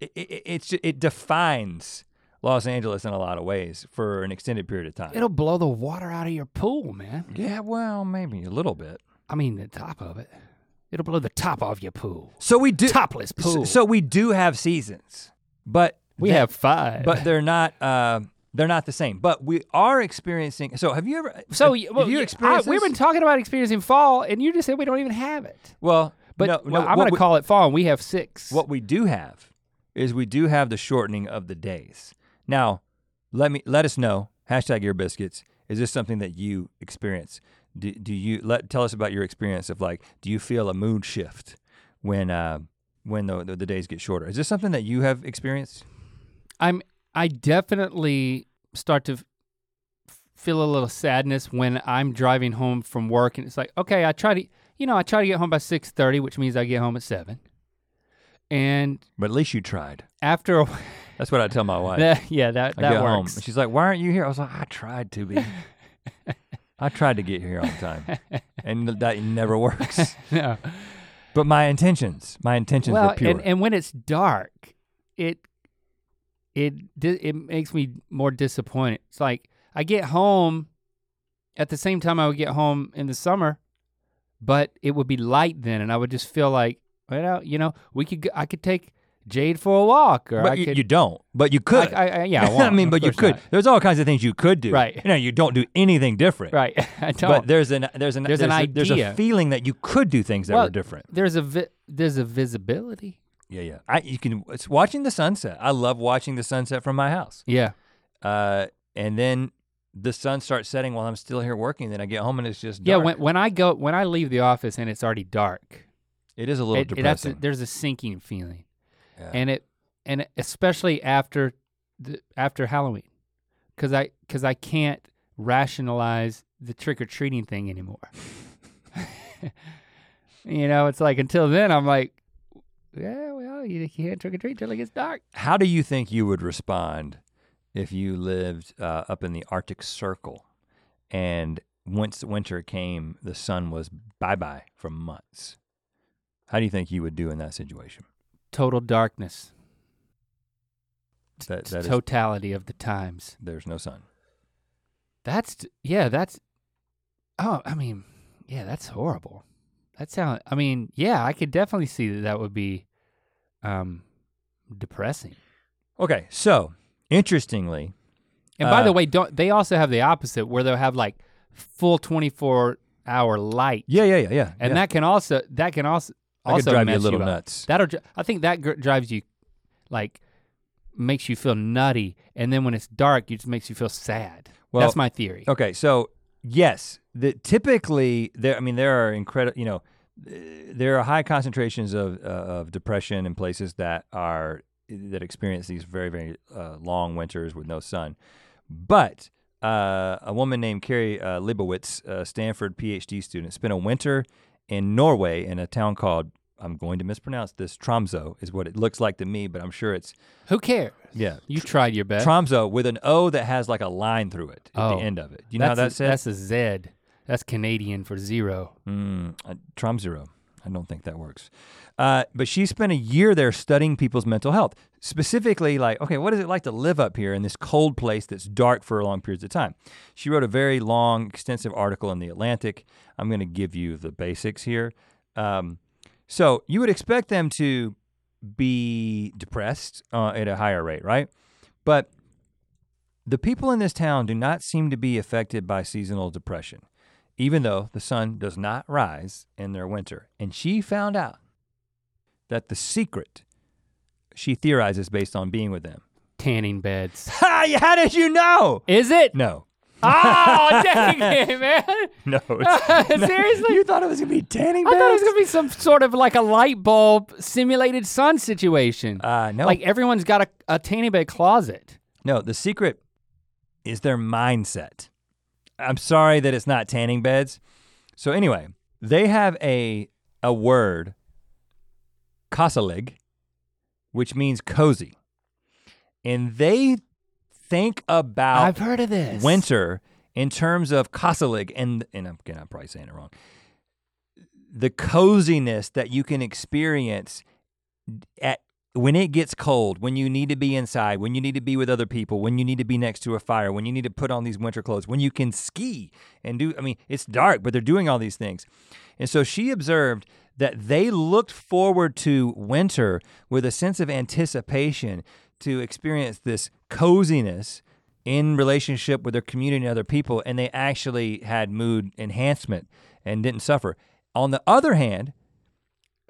It, it, it's it defines Los Angeles in a lot of ways for an extended period of time. It'll blow the water out of your pool, man. yeah, well, maybe a little bit. I mean, the top of it. It'll blow the top off your pool. So we do Topless pool. so we do have seasons, but we they- have five. but they're not. Uh, they're not the same. But we are experiencing. So have you ever? so have, well, have you y- I- experienced? we've been talking about experiencing fall, and you just said we don't even have it. Well, But no, no, I'm going to call it fall, and we have six. What we do have is we do have the shortening of the days. Now, let me let us know. Hashtag your biscuits. Is this something that you experience? Do, do you let tell us about your experience of like? Do you feel a mood shift when uh, when the, the the days get shorter? Is this something that you have experienced? I'm. I definitely start to feel a little sadness when I'm driving home from work, and it's like, okay, I try to, you know, I try to get home by six thirty, which means I get home at seven. And But at least you tried. after a That's what I tell my wife. that, yeah, that I that get home. works. and She's like, "Why aren't you here?" I was like, "I tried to be. I tried to get here on time, and that never works." No. But my intentions, my intentions well, were pure. and and when it's dark, it it it makes me more disappointed. It's like I get home at the same time I would get home in the summer, but it would be light then, and I would just feel like, well, you know, we could I could take Jade for a walk, or I but you, could. you don't. But you could. I, I, yeah, I, I mean, but you could. not. There's all kinds of things you could do. Right. You know, you don't do anything different. Right, I don't. But there's an there's an There's an a, there's a feeling that you could do things that Well, were different. there's a vi- there's a visibility. Yeah, yeah. I you can it's watching the sunset. I love watching the sunset from my house. Yeah, Uh, and then the sun starts setting while I'm still here working. Then I get home and it's just yeah. When when I go when I leave the office and it's already dark, it is a little it, it has to- depressing. there's a sinking feeling. Yeah. and it and especially after the, after Halloween, because I because I can't rationalize the trick or treating thing anymore. you know, it's like until then I'm like, yeah, well, you can't trick or treat till it gets dark. How do you think you would respond if you lived uh, up in the Arctic Circle and once winter came, the sun was bye bye for months? How do you think you would do in that situation? Total darkness, That, that is, totality of the times. there's no sun. That's yeah, that's oh, I mean, yeah, that's horrible. That sound I mean, yeah, I could definitely see that that would be um depressing. Okay, so interestingly, And by the Uh, way, don't they also have the opposite where they'll have like full 24 hour light. Yeah, yeah, yeah, yeah. And yeah. that can also that can also That also drive you a little up. nuts. That'll I think that gr- drives you like makes you feel nutty and then when it's dark it just makes you feel sad. Well, That's my theory. Okay, so yes, the typically there. I mean, there are incredible. You know, there are high concentrations of uh, of depression in places that are that experience these very very uh, long winters with no sun. But uh, a woman named Kari uh, Leibowitz, a Stanford PhD student, spent a winter in Norway in a town called. I'm going to mispronounce this. Tromso is what it looks like to me, but I'm sure it's Who cares? yeah. You tried your best. Tromso with an O that has like a line through it at Oh. the end of it. You know how that's that's That's a Z. That's Canadian for zero. Mm, uh, Trom Zero. I don't think that works. Uh, but she spent a year there studying people's mental health. Specifically, like, okay, what is it like to live up here in this cold place that's dark for long periods of time? She wrote a very long, extensive article in The Atlantic. I'm going to give you the basics here. Um, so you would expect them to be depressed uh, at a higher rate, right? But the people in this town do not seem to be affected by seasonal depression even though the sun does not rise in their winter. And she found out that the secret, she theorizes based on being with them. Tanning beds. Ha! How did you know? Is it? No, Oh, dang it, man. no. Seriously? You thought it was gonna be tanning beds? I thought it was gonna be some sort of like a light bulb simulated sun situation. Uh, no, Like everyone's got a, a tanning bed closet. no. The secret is their mindset. I'm sorry that it's not tanning beds. So anyway, they have a a word, kasalig, which means cozy, and they think about I've heard of this. winter in terms of Kasalig, and and I'm, again, I'm probably saying it wrong. The coziness that you can experience at when it gets cold, when you need to be inside, when you need to be with other people, when you need to be next to a fire, when you need to put on these winter clothes, when you can ski and do I mean, it's dark, but they're doing all these things. And so she observed that they looked forward to winter with a sense of anticipation to experience this coziness in relationship with their community and other people, and they actually had mood enhancement and didn't suffer. On the other hand,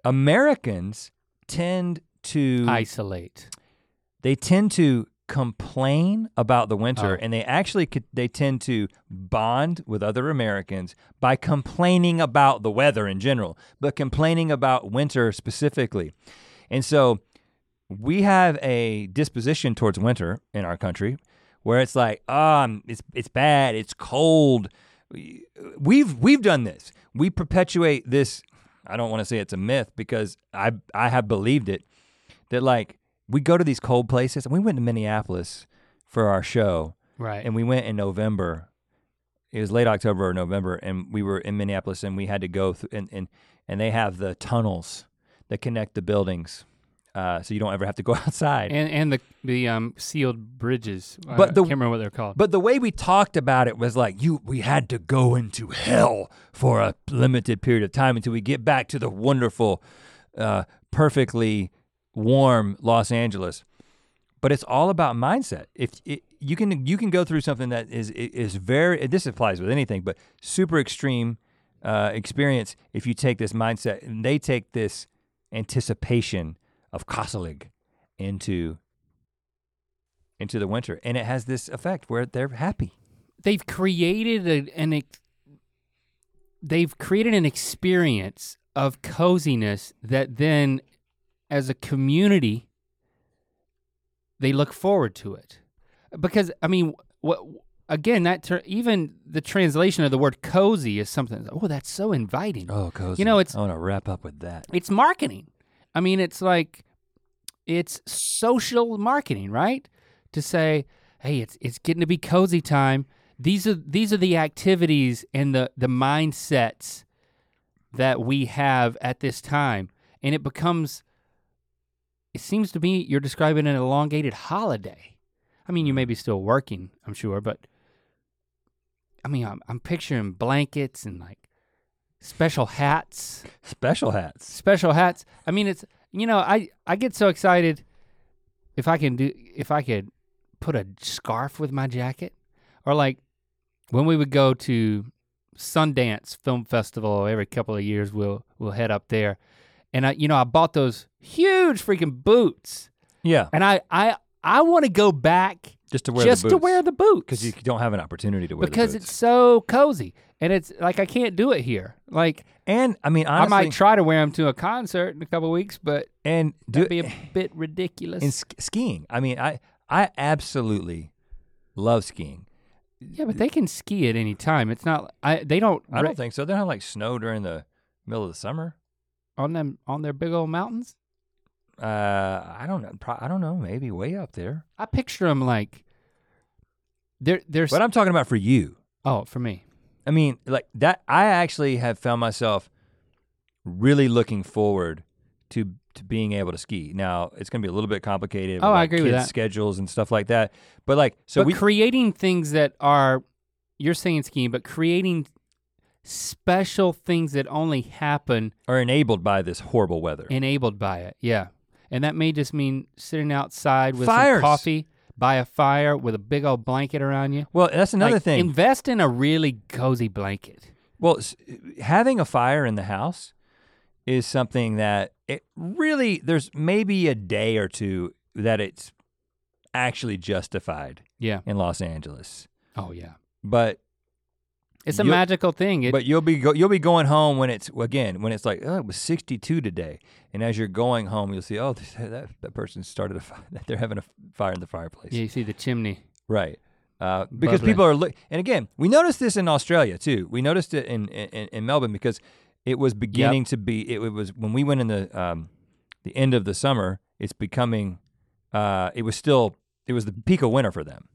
Americans tend to Isolate. they tend to complain about the winter Oh. and they actually could, they tend to bond with other Americans by complaining about the weather in general but complaining about winter specifically. And so we have a disposition towards winter in our country where it's like um it's it's bad, it's cold. We've we've done this. We perpetuate this I don't want to say it's a myth because I I have believed it that like we go to these cold places and we went to Minneapolis for our show Right. and we went in November. It was late October or November, and we were in Minneapolis, and we had to go through, and and and they have the tunnels that connect the buildings, uh, so you don't ever have to go outside. and and the the um sealed bridges. I But the- can't remember what they're called. but the way we talked about it was like you, we had to go into hell for a limited period of time until we get back to the wonderful, uh, perfectly warm Los Angeles. But it's all about mindset. If it, you can, you can go through something that is is very. This applies with anything, but super extreme uh, experience. If you take this mindset, and they take this anticipation of Kasalig into into the winter, and it has this effect where they're happy. they've created a, an they've created an experience of coziness that then as a community they look forward to it because i mean what again that ter- even the translation of the word cozy is something oh that's so inviting Oh, cozy. You know, it's- I want to wrap up with that. it's marketing. I mean, it's like it's social marketing, right? To say, hey, it's it's getting to be cozy time. These are these are the activities and the the mindsets that we have at this time, and it becomes. It seems to me you're describing an elongated holiday. I mean, you may be still working, I'm sure, but I mean, I'm, I'm picturing blankets and like special hats Special hats. special hats. I mean, it's you know, I I get so excited if I can do if I could put a scarf with my jacket, or like when we would go to Sundance Film Festival every couple of years, we'll we'll head up there, and I you know I bought those huge freaking boots, Yeah, and I I I want to go back just to wear just the to wear the boots because you don't have an opportunity to wear because boots. it's so cozy and it's like I can't do it here. Like and I mean honestly, I might try to wear them to a concert in a couple weeks, but and do that'd be a bit ridiculous. in sk- skiing. I mean, I I absolutely love skiing. yeah, but they can ski at any time. It's not I they don't I don't think so. They don't have like snow during the middle of the summer. On them on their big old mountains. Uh, I don't know. Pro- I don't know. Maybe way up there. I picture them like they're they're But I'm talking about for you. oh for me. I mean, like that. I actually have found myself really looking forward to to being able to ski. Now it's going to be a little bit complicated. Oh, I like, agree with that. Schedules and stuff like that. But like, so but we creating things that are you're saying skiing, but creating special things that only happen are enabled by this horrible weather. enabled by it. Yeah. And that may just mean sitting outside with Fires. some coffee by a fire with a big old blanket around you. well, that's another Like, thing. Invest in a really cozy blanket. Well, having a fire in the house is something that it really there's maybe a day or two that it's actually justified Yeah. in Los Angeles. Oh yeah. But It's a You'll- magical thing. It, but you'll be go, you'll be going home when it's again when it's like oh it was 62 today and as you're going home you'll see oh that, that person started a fire they're having a fire in the fireplace. yeah, you see the chimney. Right. Uh, because people are look, and again, we noticed this in Australia too. We noticed it in in, in Melbourne because it was beginning to be. It, was when we went in the um, the end of the summer. It's becoming. Uh, it was still. It was the peak of winter for them.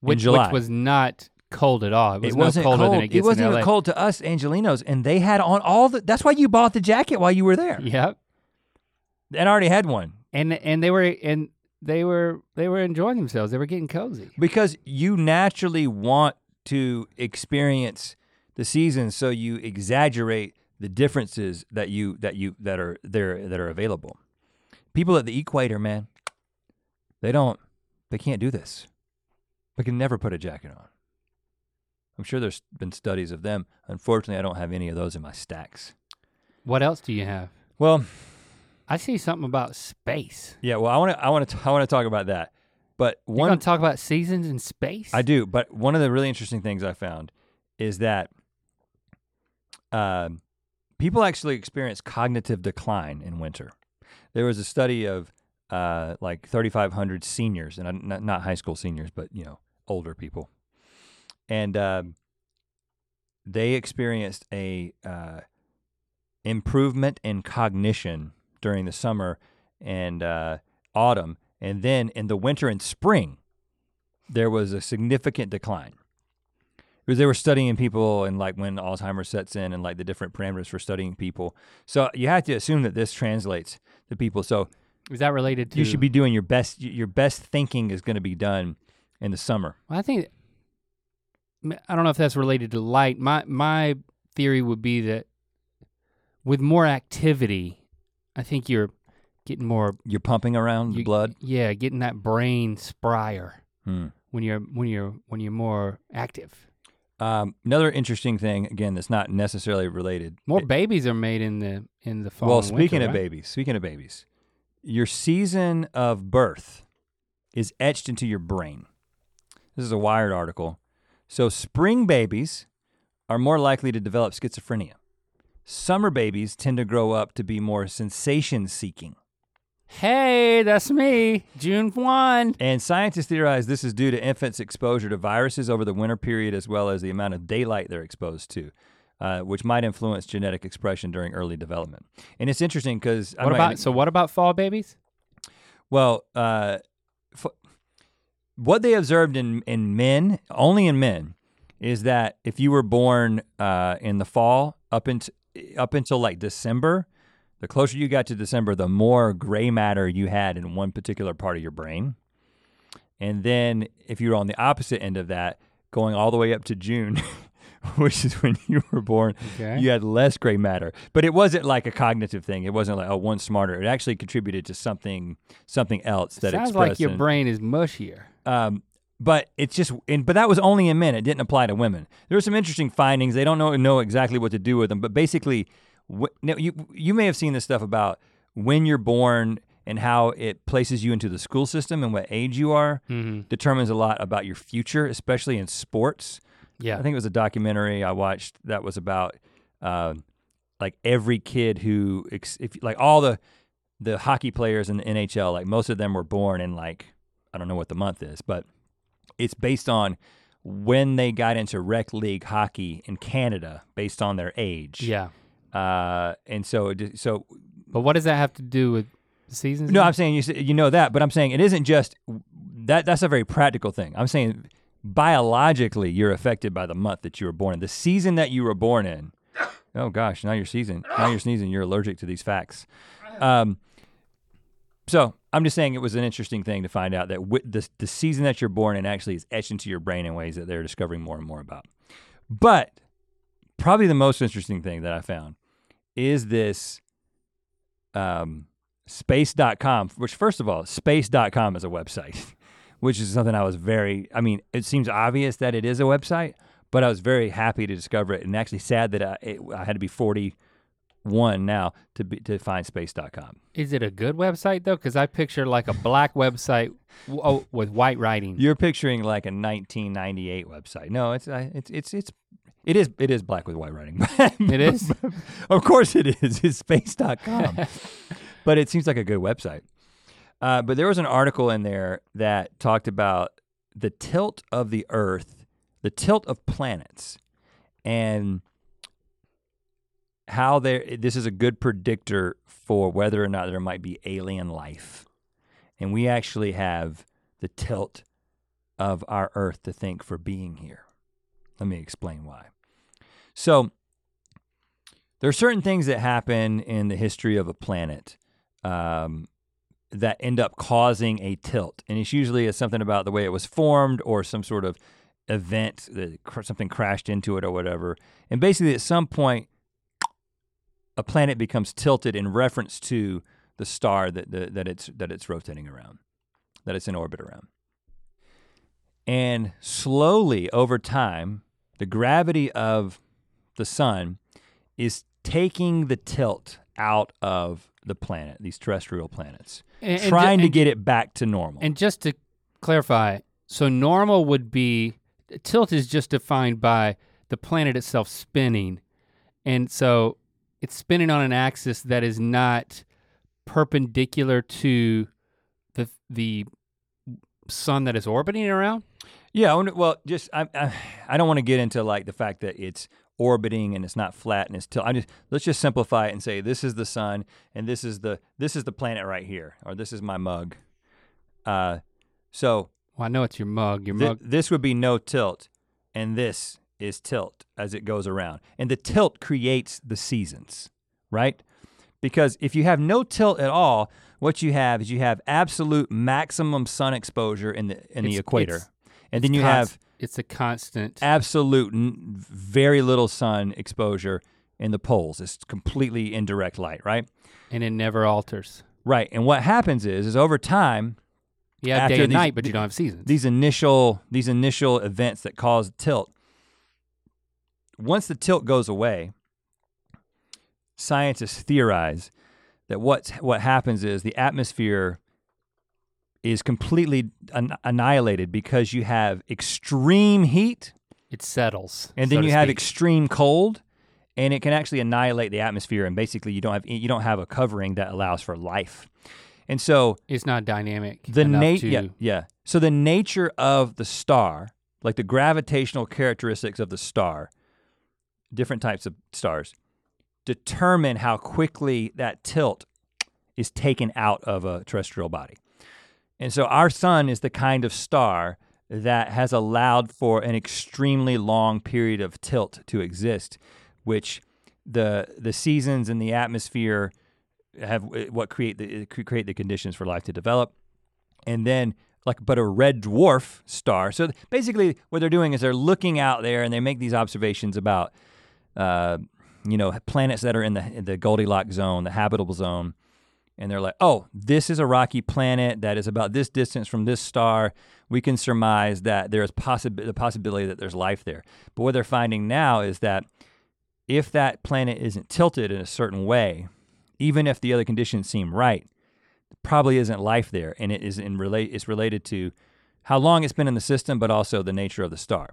Which, July. which was not cold at all. It was it wasn't colder cold. than it gets wasn't in even LA. cold to us Angelinos, and they had on all the. That's why you bought the jacket while you were there, Yep. and already had one And and they were and they were they were enjoying themselves. They were getting cozy. because you naturally want to experience the season, so you exaggerate the differences that you that you that are there that are available. People at the equator, man, they don't, they can't do this. They can never put a jacket on. I'm sure there's been studies of them. Unfortunately, I don't have any of those in my stacks. What else do you have? Well, I see something about space. yeah. Well, I want to, I want to, I want to talk about that. But You're one gonna talk about seasons in space? I do, but one of the really interesting things I found is that um, people actually experience cognitive decline in winter. There was a study of uh, like 3,500 seniors, and I- not, not high school seniors, but you know older people, and um, they experienced a uh, improvement in cognition during the summer and uh, autumn, and then in the winter and spring, there was a significant decline. Because they were studying people and like when Alzheimer's sets in and like the different parameters for studying people. So you have to assume that this translates to people. So Is that related to? you should be doing your best. Your best thinking is going to be done in the summer. Well, I think. I don't know if that's related to light. My my theory would be that with more activity, I think you're getting more You're pumping around the blood. Yeah, getting that brain sprier Hmm. when you're when you're when you're more active. Um, another interesting thing, again, that's not necessarily related. More It- babies are made in the in the fall. well, speaking winter, of right? babies, speaking of babies, your season of birth is etched into your brain. This is a Wired article. So spring babies are more likely to develop schizophrenia. Summer babies tend to grow up to be more sensation seeking. Hey, that's me, June one. And scientists theorize this is due to infants' exposure to viruses over the winter period as well as the amount of daylight they're exposed to, uh, which might influence genetic expression during early development. And it's interesting because What about so? What about fall babies? Well, uh, what they observed in in men, only in men, is that if you were born uh, in the fall up into up until like December, the closer you got to December, the more gray matter you had in one particular part of your brain. And then if you were on the opposite end of that, going all the way up to June, which is when you were born, Okay. you had less gray matter. But it wasn't like a cognitive thing. It wasn't like oh one's smarter. It actually contributed to something something else that Sounds expressed like your in- brain is mushier. Um, but it's just, and, but that was only in men. It didn't apply to women. There were some interesting findings. They don't know know exactly what to do with them, but basically, wh- now you you may have seen this stuff about when you're born and how it places you into the school system and what age you are Mm-hmm. determines a lot about your future, especially in sports. Yeah. I think it was a documentary I watched that was about uh, like every kid who, ex- if like all the the hockey players in the NHL, like most of them were born in like I don't know what the month is, but it's based on when they got into rec league hockey in Canada, based on their age. yeah. Uh, and so it so But what does that have to do with seasons? no, I'm saying you you know that, but I'm saying it isn't just that. That's a very practical thing. I'm saying biologically you're affected by the month that you were born in, the season that you were born in. Oh gosh, now you're sneezing. Now you're sneezing. You're allergic to these facts. Um, so I'm just saying it was an interesting thing to find out that wi- the the season that you're born in actually is etched into your brain in ways that they're discovering more and more about. But probably the most interesting thing that I found is this um, space.com, which first of all, space.com is a website, which is something I was very, I mean, it seems obvious that it is a website, but I was very happy to discover it and actually sad that I, it, I had to be 41 now to be, to find space.com. Is it a good website though? Because I picture like a black website w- oh, with white writing. You're picturing like a 1998 website. No, it's, uh, it's, it's, it's, it is, it is black with white writing. It is? of course it is. It's space.com. but it seems like a good website. Uh, but there was an article in there that talked about the tilt of the Earth, the tilt of planets, and how there. This is a good predictor for whether or not there might be alien life, and we actually have the tilt of our Earth to think for being here. Let me explain why. So there are certain things that happen in the history of a planet um, that end up causing a tilt, and it's usually something about the way it was formed or some sort of event that something crashed into it or whatever. And basically, at some point, a planet becomes tilted in reference to the star that that, that it's that it's rotating around, that it's in orbit around. And slowly over time, the gravity of the sun is taking the tilt out of the planet, these terrestrial planets, And- and trying to and- get it back to normal. And just to clarify, so normal would be tilt is just defined by the planet itself spinning. And so it's spinning on an axis that is not perpendicular to the the sun that is orbiting around. yeah, well, just I, I, I don't want to get into like the fact that it's orbiting and it's not flat and it's tilt. I just let's just simplify it and say this is the sun and this is the this is the planet right here, or this is my mug. Uh, so Well, I know it's your mug. Your Thi- mug. this would be no tilt, and this is tilt as it goes around. And the tilt creates the seasons, right? Because if you have no tilt at all, what you have is you have absolute maximum sun exposure in the in the equator, and then you const- have it's a constant. absolute n- very little sun exposure in the poles. It's completely indirect light, right? and it never alters. Right. And what happens is, is over time, You have After day and these- night, but you don't have seasons. these initial these initial events that cause tilt once the tilt goes away scientists theorize that what's what happens is the atmosphere is completely an- annihilated because you have extreme heat it settles. and then to you have speak. extreme cold and it can actually annihilate the atmosphere and basically you don't have you don't have a covering that allows for life and so it's not dynamic. the enough nat to, yeah yeah so the nature of the star like the gravitational characteristics of the star different types of stars determine how quickly that tilt is taken out of a terrestrial body. And so our sun is the kind of star that has allowed for an extremely long period of tilt to exist which the the seasons and the atmosphere have eh, what create the eh, create the conditions for life to develop. And then like but a red dwarf star so basically what they're doing is they're looking out there and they make these observations about uh, you know planets that are in the in the goldilocks zone the habitable zone and they're like, oh, this is a rocky planet that is about this distance from this star. We can surmise that there is possi- the possibility that there's life there. But what they're finding now is that if that planet isn't tilted in a certain way, even if the other conditions seem right, probably isn't life there, and it is in relate. It's related to how long it's been in the system, but also the nature of the star.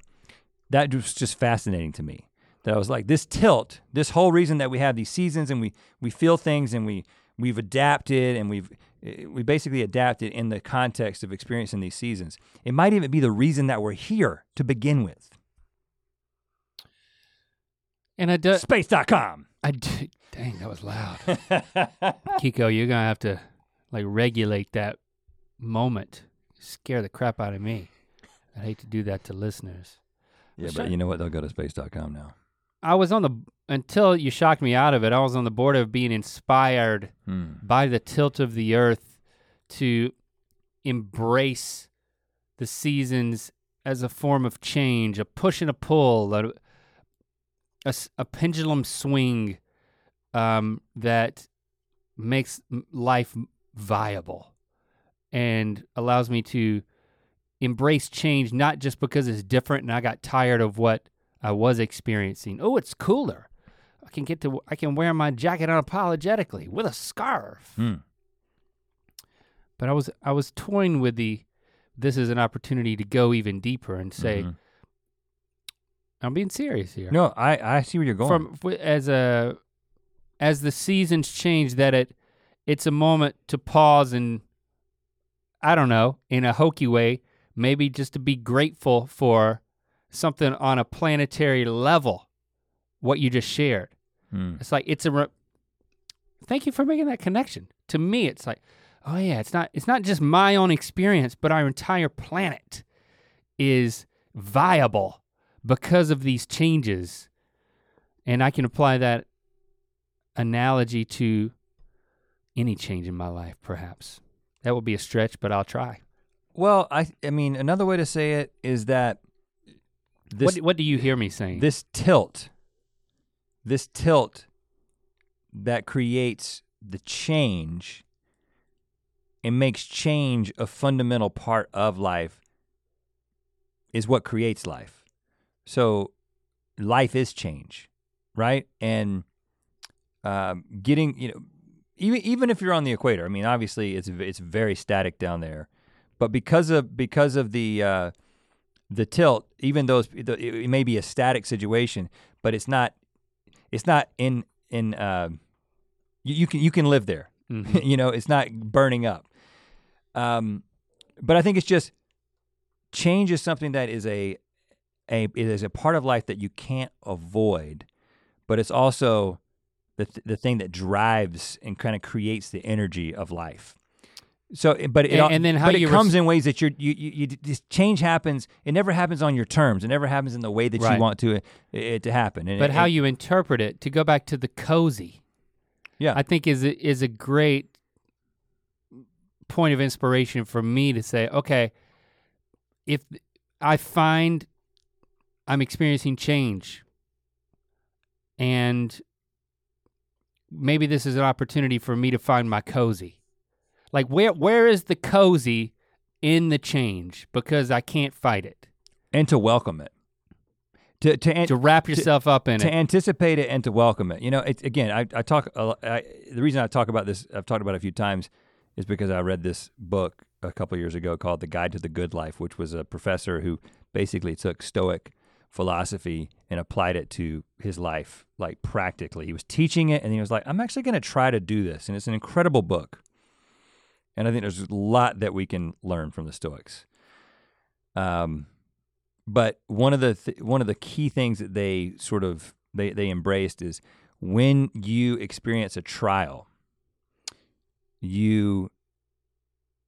That was just fascinating to me. That I was like, this tilt, this whole reason that we have these seasons and we we feel things and we we've adapted and we've we basically adapted in the context of experiencing these seasons. It might even be the reason that we're here to begin with. And I do, Space.com. I do, dang, that was loud. Kiko, you're gonna have to like regulate that moment. Scare the crap out of me. I hate to do that to listeners. Yeah, Shut- but you know what? They'll go to space.com now. I was on the until you shocked me out of it. I was on the board of being inspired Hmm. by the tilt of the earth to embrace the seasons as a form of change, a push and a pull, a a pendulum swing um, that makes life viable and allows me to embrace change, not just because it's different and I got tired of what I was experiencing. Oh, it's cooler. I can get to I can wear my jacket unapologetically with a scarf. Hmm. But I was I was toying with the this is an opportunity to go even deeper and say Mhm. I'm being serious here. No, I, I see where you're going. From as a as the seasons change that it it's a moment to pause and I don't know, in a hokey way, maybe just to be grateful for something on a planetary level what you just shared. Hmm. It's like it's a. Re- Thank you for making that connection. To me, it's like, oh yeah, it's not. It's not just my own experience, but our entire planet is viable because of these changes, and I can apply that analogy to any change in my life. Perhaps that would be a stretch, but I'll try. Well, I I mean another way to say it is that this what What do you hear me saying? this tilt, this tilt that creates the change and makes change a fundamental part of life is what creates life. So life is change, right? And um, getting, you know, even even if you're on the equator, I mean, obviously it's it's very static down there, but because of because of the uh, the tilt, even though it's, it may be a static situation, but it's not it's not in in uh, you, you can you can live there. Mhm. you know, it's not burning up. Um, but I think it's just change is something that is a a it is a part of life that you can't avoid, but it's also the th- the thing that drives and kind of creates the energy of life. So, eh, but it And- and then how but it comes res- in ways that you're you, you you this change happens. It never happens on your terms. It never happens in the way that Right. you want to it, it to happen. And but it- how you interpret it to go back to the cozy yeah i think is is a great point of inspiration for me to say okay if i find i'm experiencing change and maybe this is an opportunity for me to find my cozy like where where is the cozy in the change because i can't fight it and to welcome it. To to, an- to wrap yourself up in to it anticipate it and to welcome it. You know, it's again, I, I talk. I, the reason I talk about this, I've talked about it a few times, is because I read this book a couple years ago called "The Guide to the Good Life," which was a professor who basically took Stoic philosophy and applied it to his life, like practically. He was teaching it, and he was like, "I'm actually going to try to do this," and it's an incredible book. And I think there's a lot that we can learn from the Stoics. Um, but one of the th- one of the key things that they sort of they they embraced is when you experience a trial you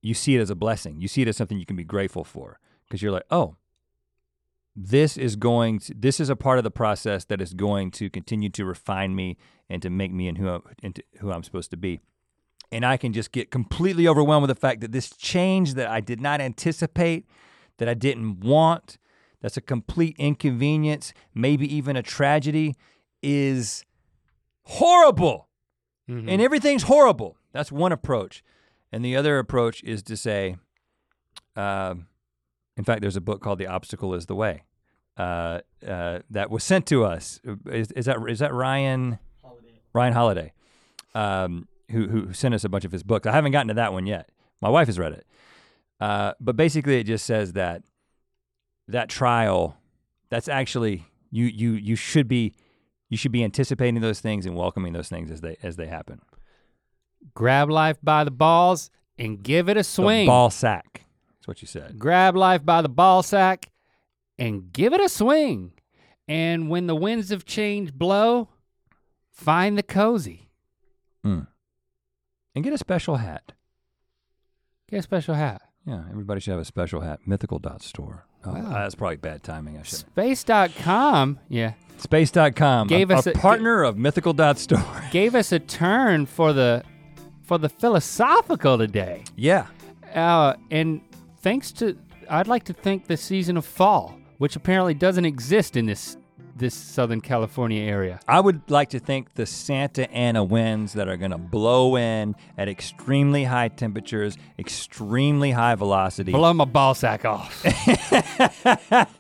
you see it as a blessing you see it as something you can be grateful for because you're like oh this is going to this is a part of the process that is going to continue to refine me and to make me and who I'm, into who I'm supposed to be and I can just get completely overwhelmed with the fact that this change that I did not anticipate that I didn't want that's a complete inconvenience, maybe even a tragedy, is horrible. Mhm. And everything's horrible. That's one approach. And the other approach is to say, um, in fact, there's a book called The Obstacle is the Way uh, uh, that was sent to us. Is, is that is that Ryan Holiday. Ryan Holiday, um, who who sent us a bunch of his books? I haven't gotten to that one yet. My wife has read it, uh, but basically it just says that that trial, that's actually you you you should be you should be anticipating those things and welcoming those things as they as they happen. Grab life by the balls and give it a swing. The ball sack. That's what you said. Grab life by the ball sack and give it a swing. And when the winds of change blow, find the cozy. Mm. And get a special hat. Get a special hat. Yeah, everybody should have a special hat. Mythical dot store. Oh, Wow. that's probably bad timing. I should. Space.com, yeah, Space.com. Gave a, us a a- partner of Mythical dot store. gave us a turn for the for the philosophical today. yeah. Uh, and thanks to I'd like to thank the season of fall, which apparently doesn't exist in this this Southern California area. I would like to thank the Santa Ana winds that are gonna blow in at extremely high temperatures, extremely high velocity. Blow my ball sack off.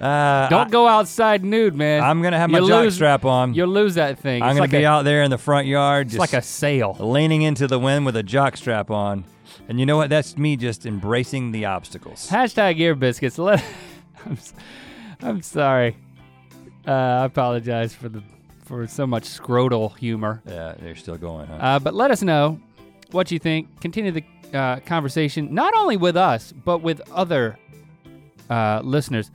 Uh, Don't go outside nude, man. I, am gonna have my You jock lose- strap on. You'll lose that thing. I'm It's gonna like be a, out there in the front yard, It's just like a sail. leaning into the wind with a jock strap on. And you know what? That's me just embracing the obstacles. Hashtag ear biscuits. Let, I'm, I'm sorry. Uh, I apologize for the for so much scrotal humor. Yeah, they're still going, huh? Uh, but let us know what you think. Continue the uh, conversation, not only with us, but with other uh, listeners.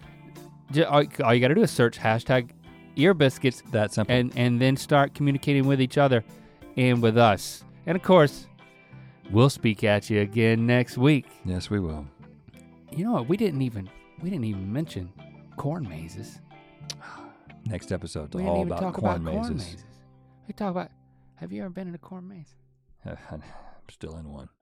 All, all you got to do is search hashtag ear biscuits that simple. and, and then start communicating with each other and with us. And of course, we'll speak at you again next week. yes, we will. You know what? We didn't even we didn't even mention corn mazes. Next episode, We didn't all even about talk corn about corn mazes. mazes. We talk about. Have you ever been in a corn maze? I'm still in one.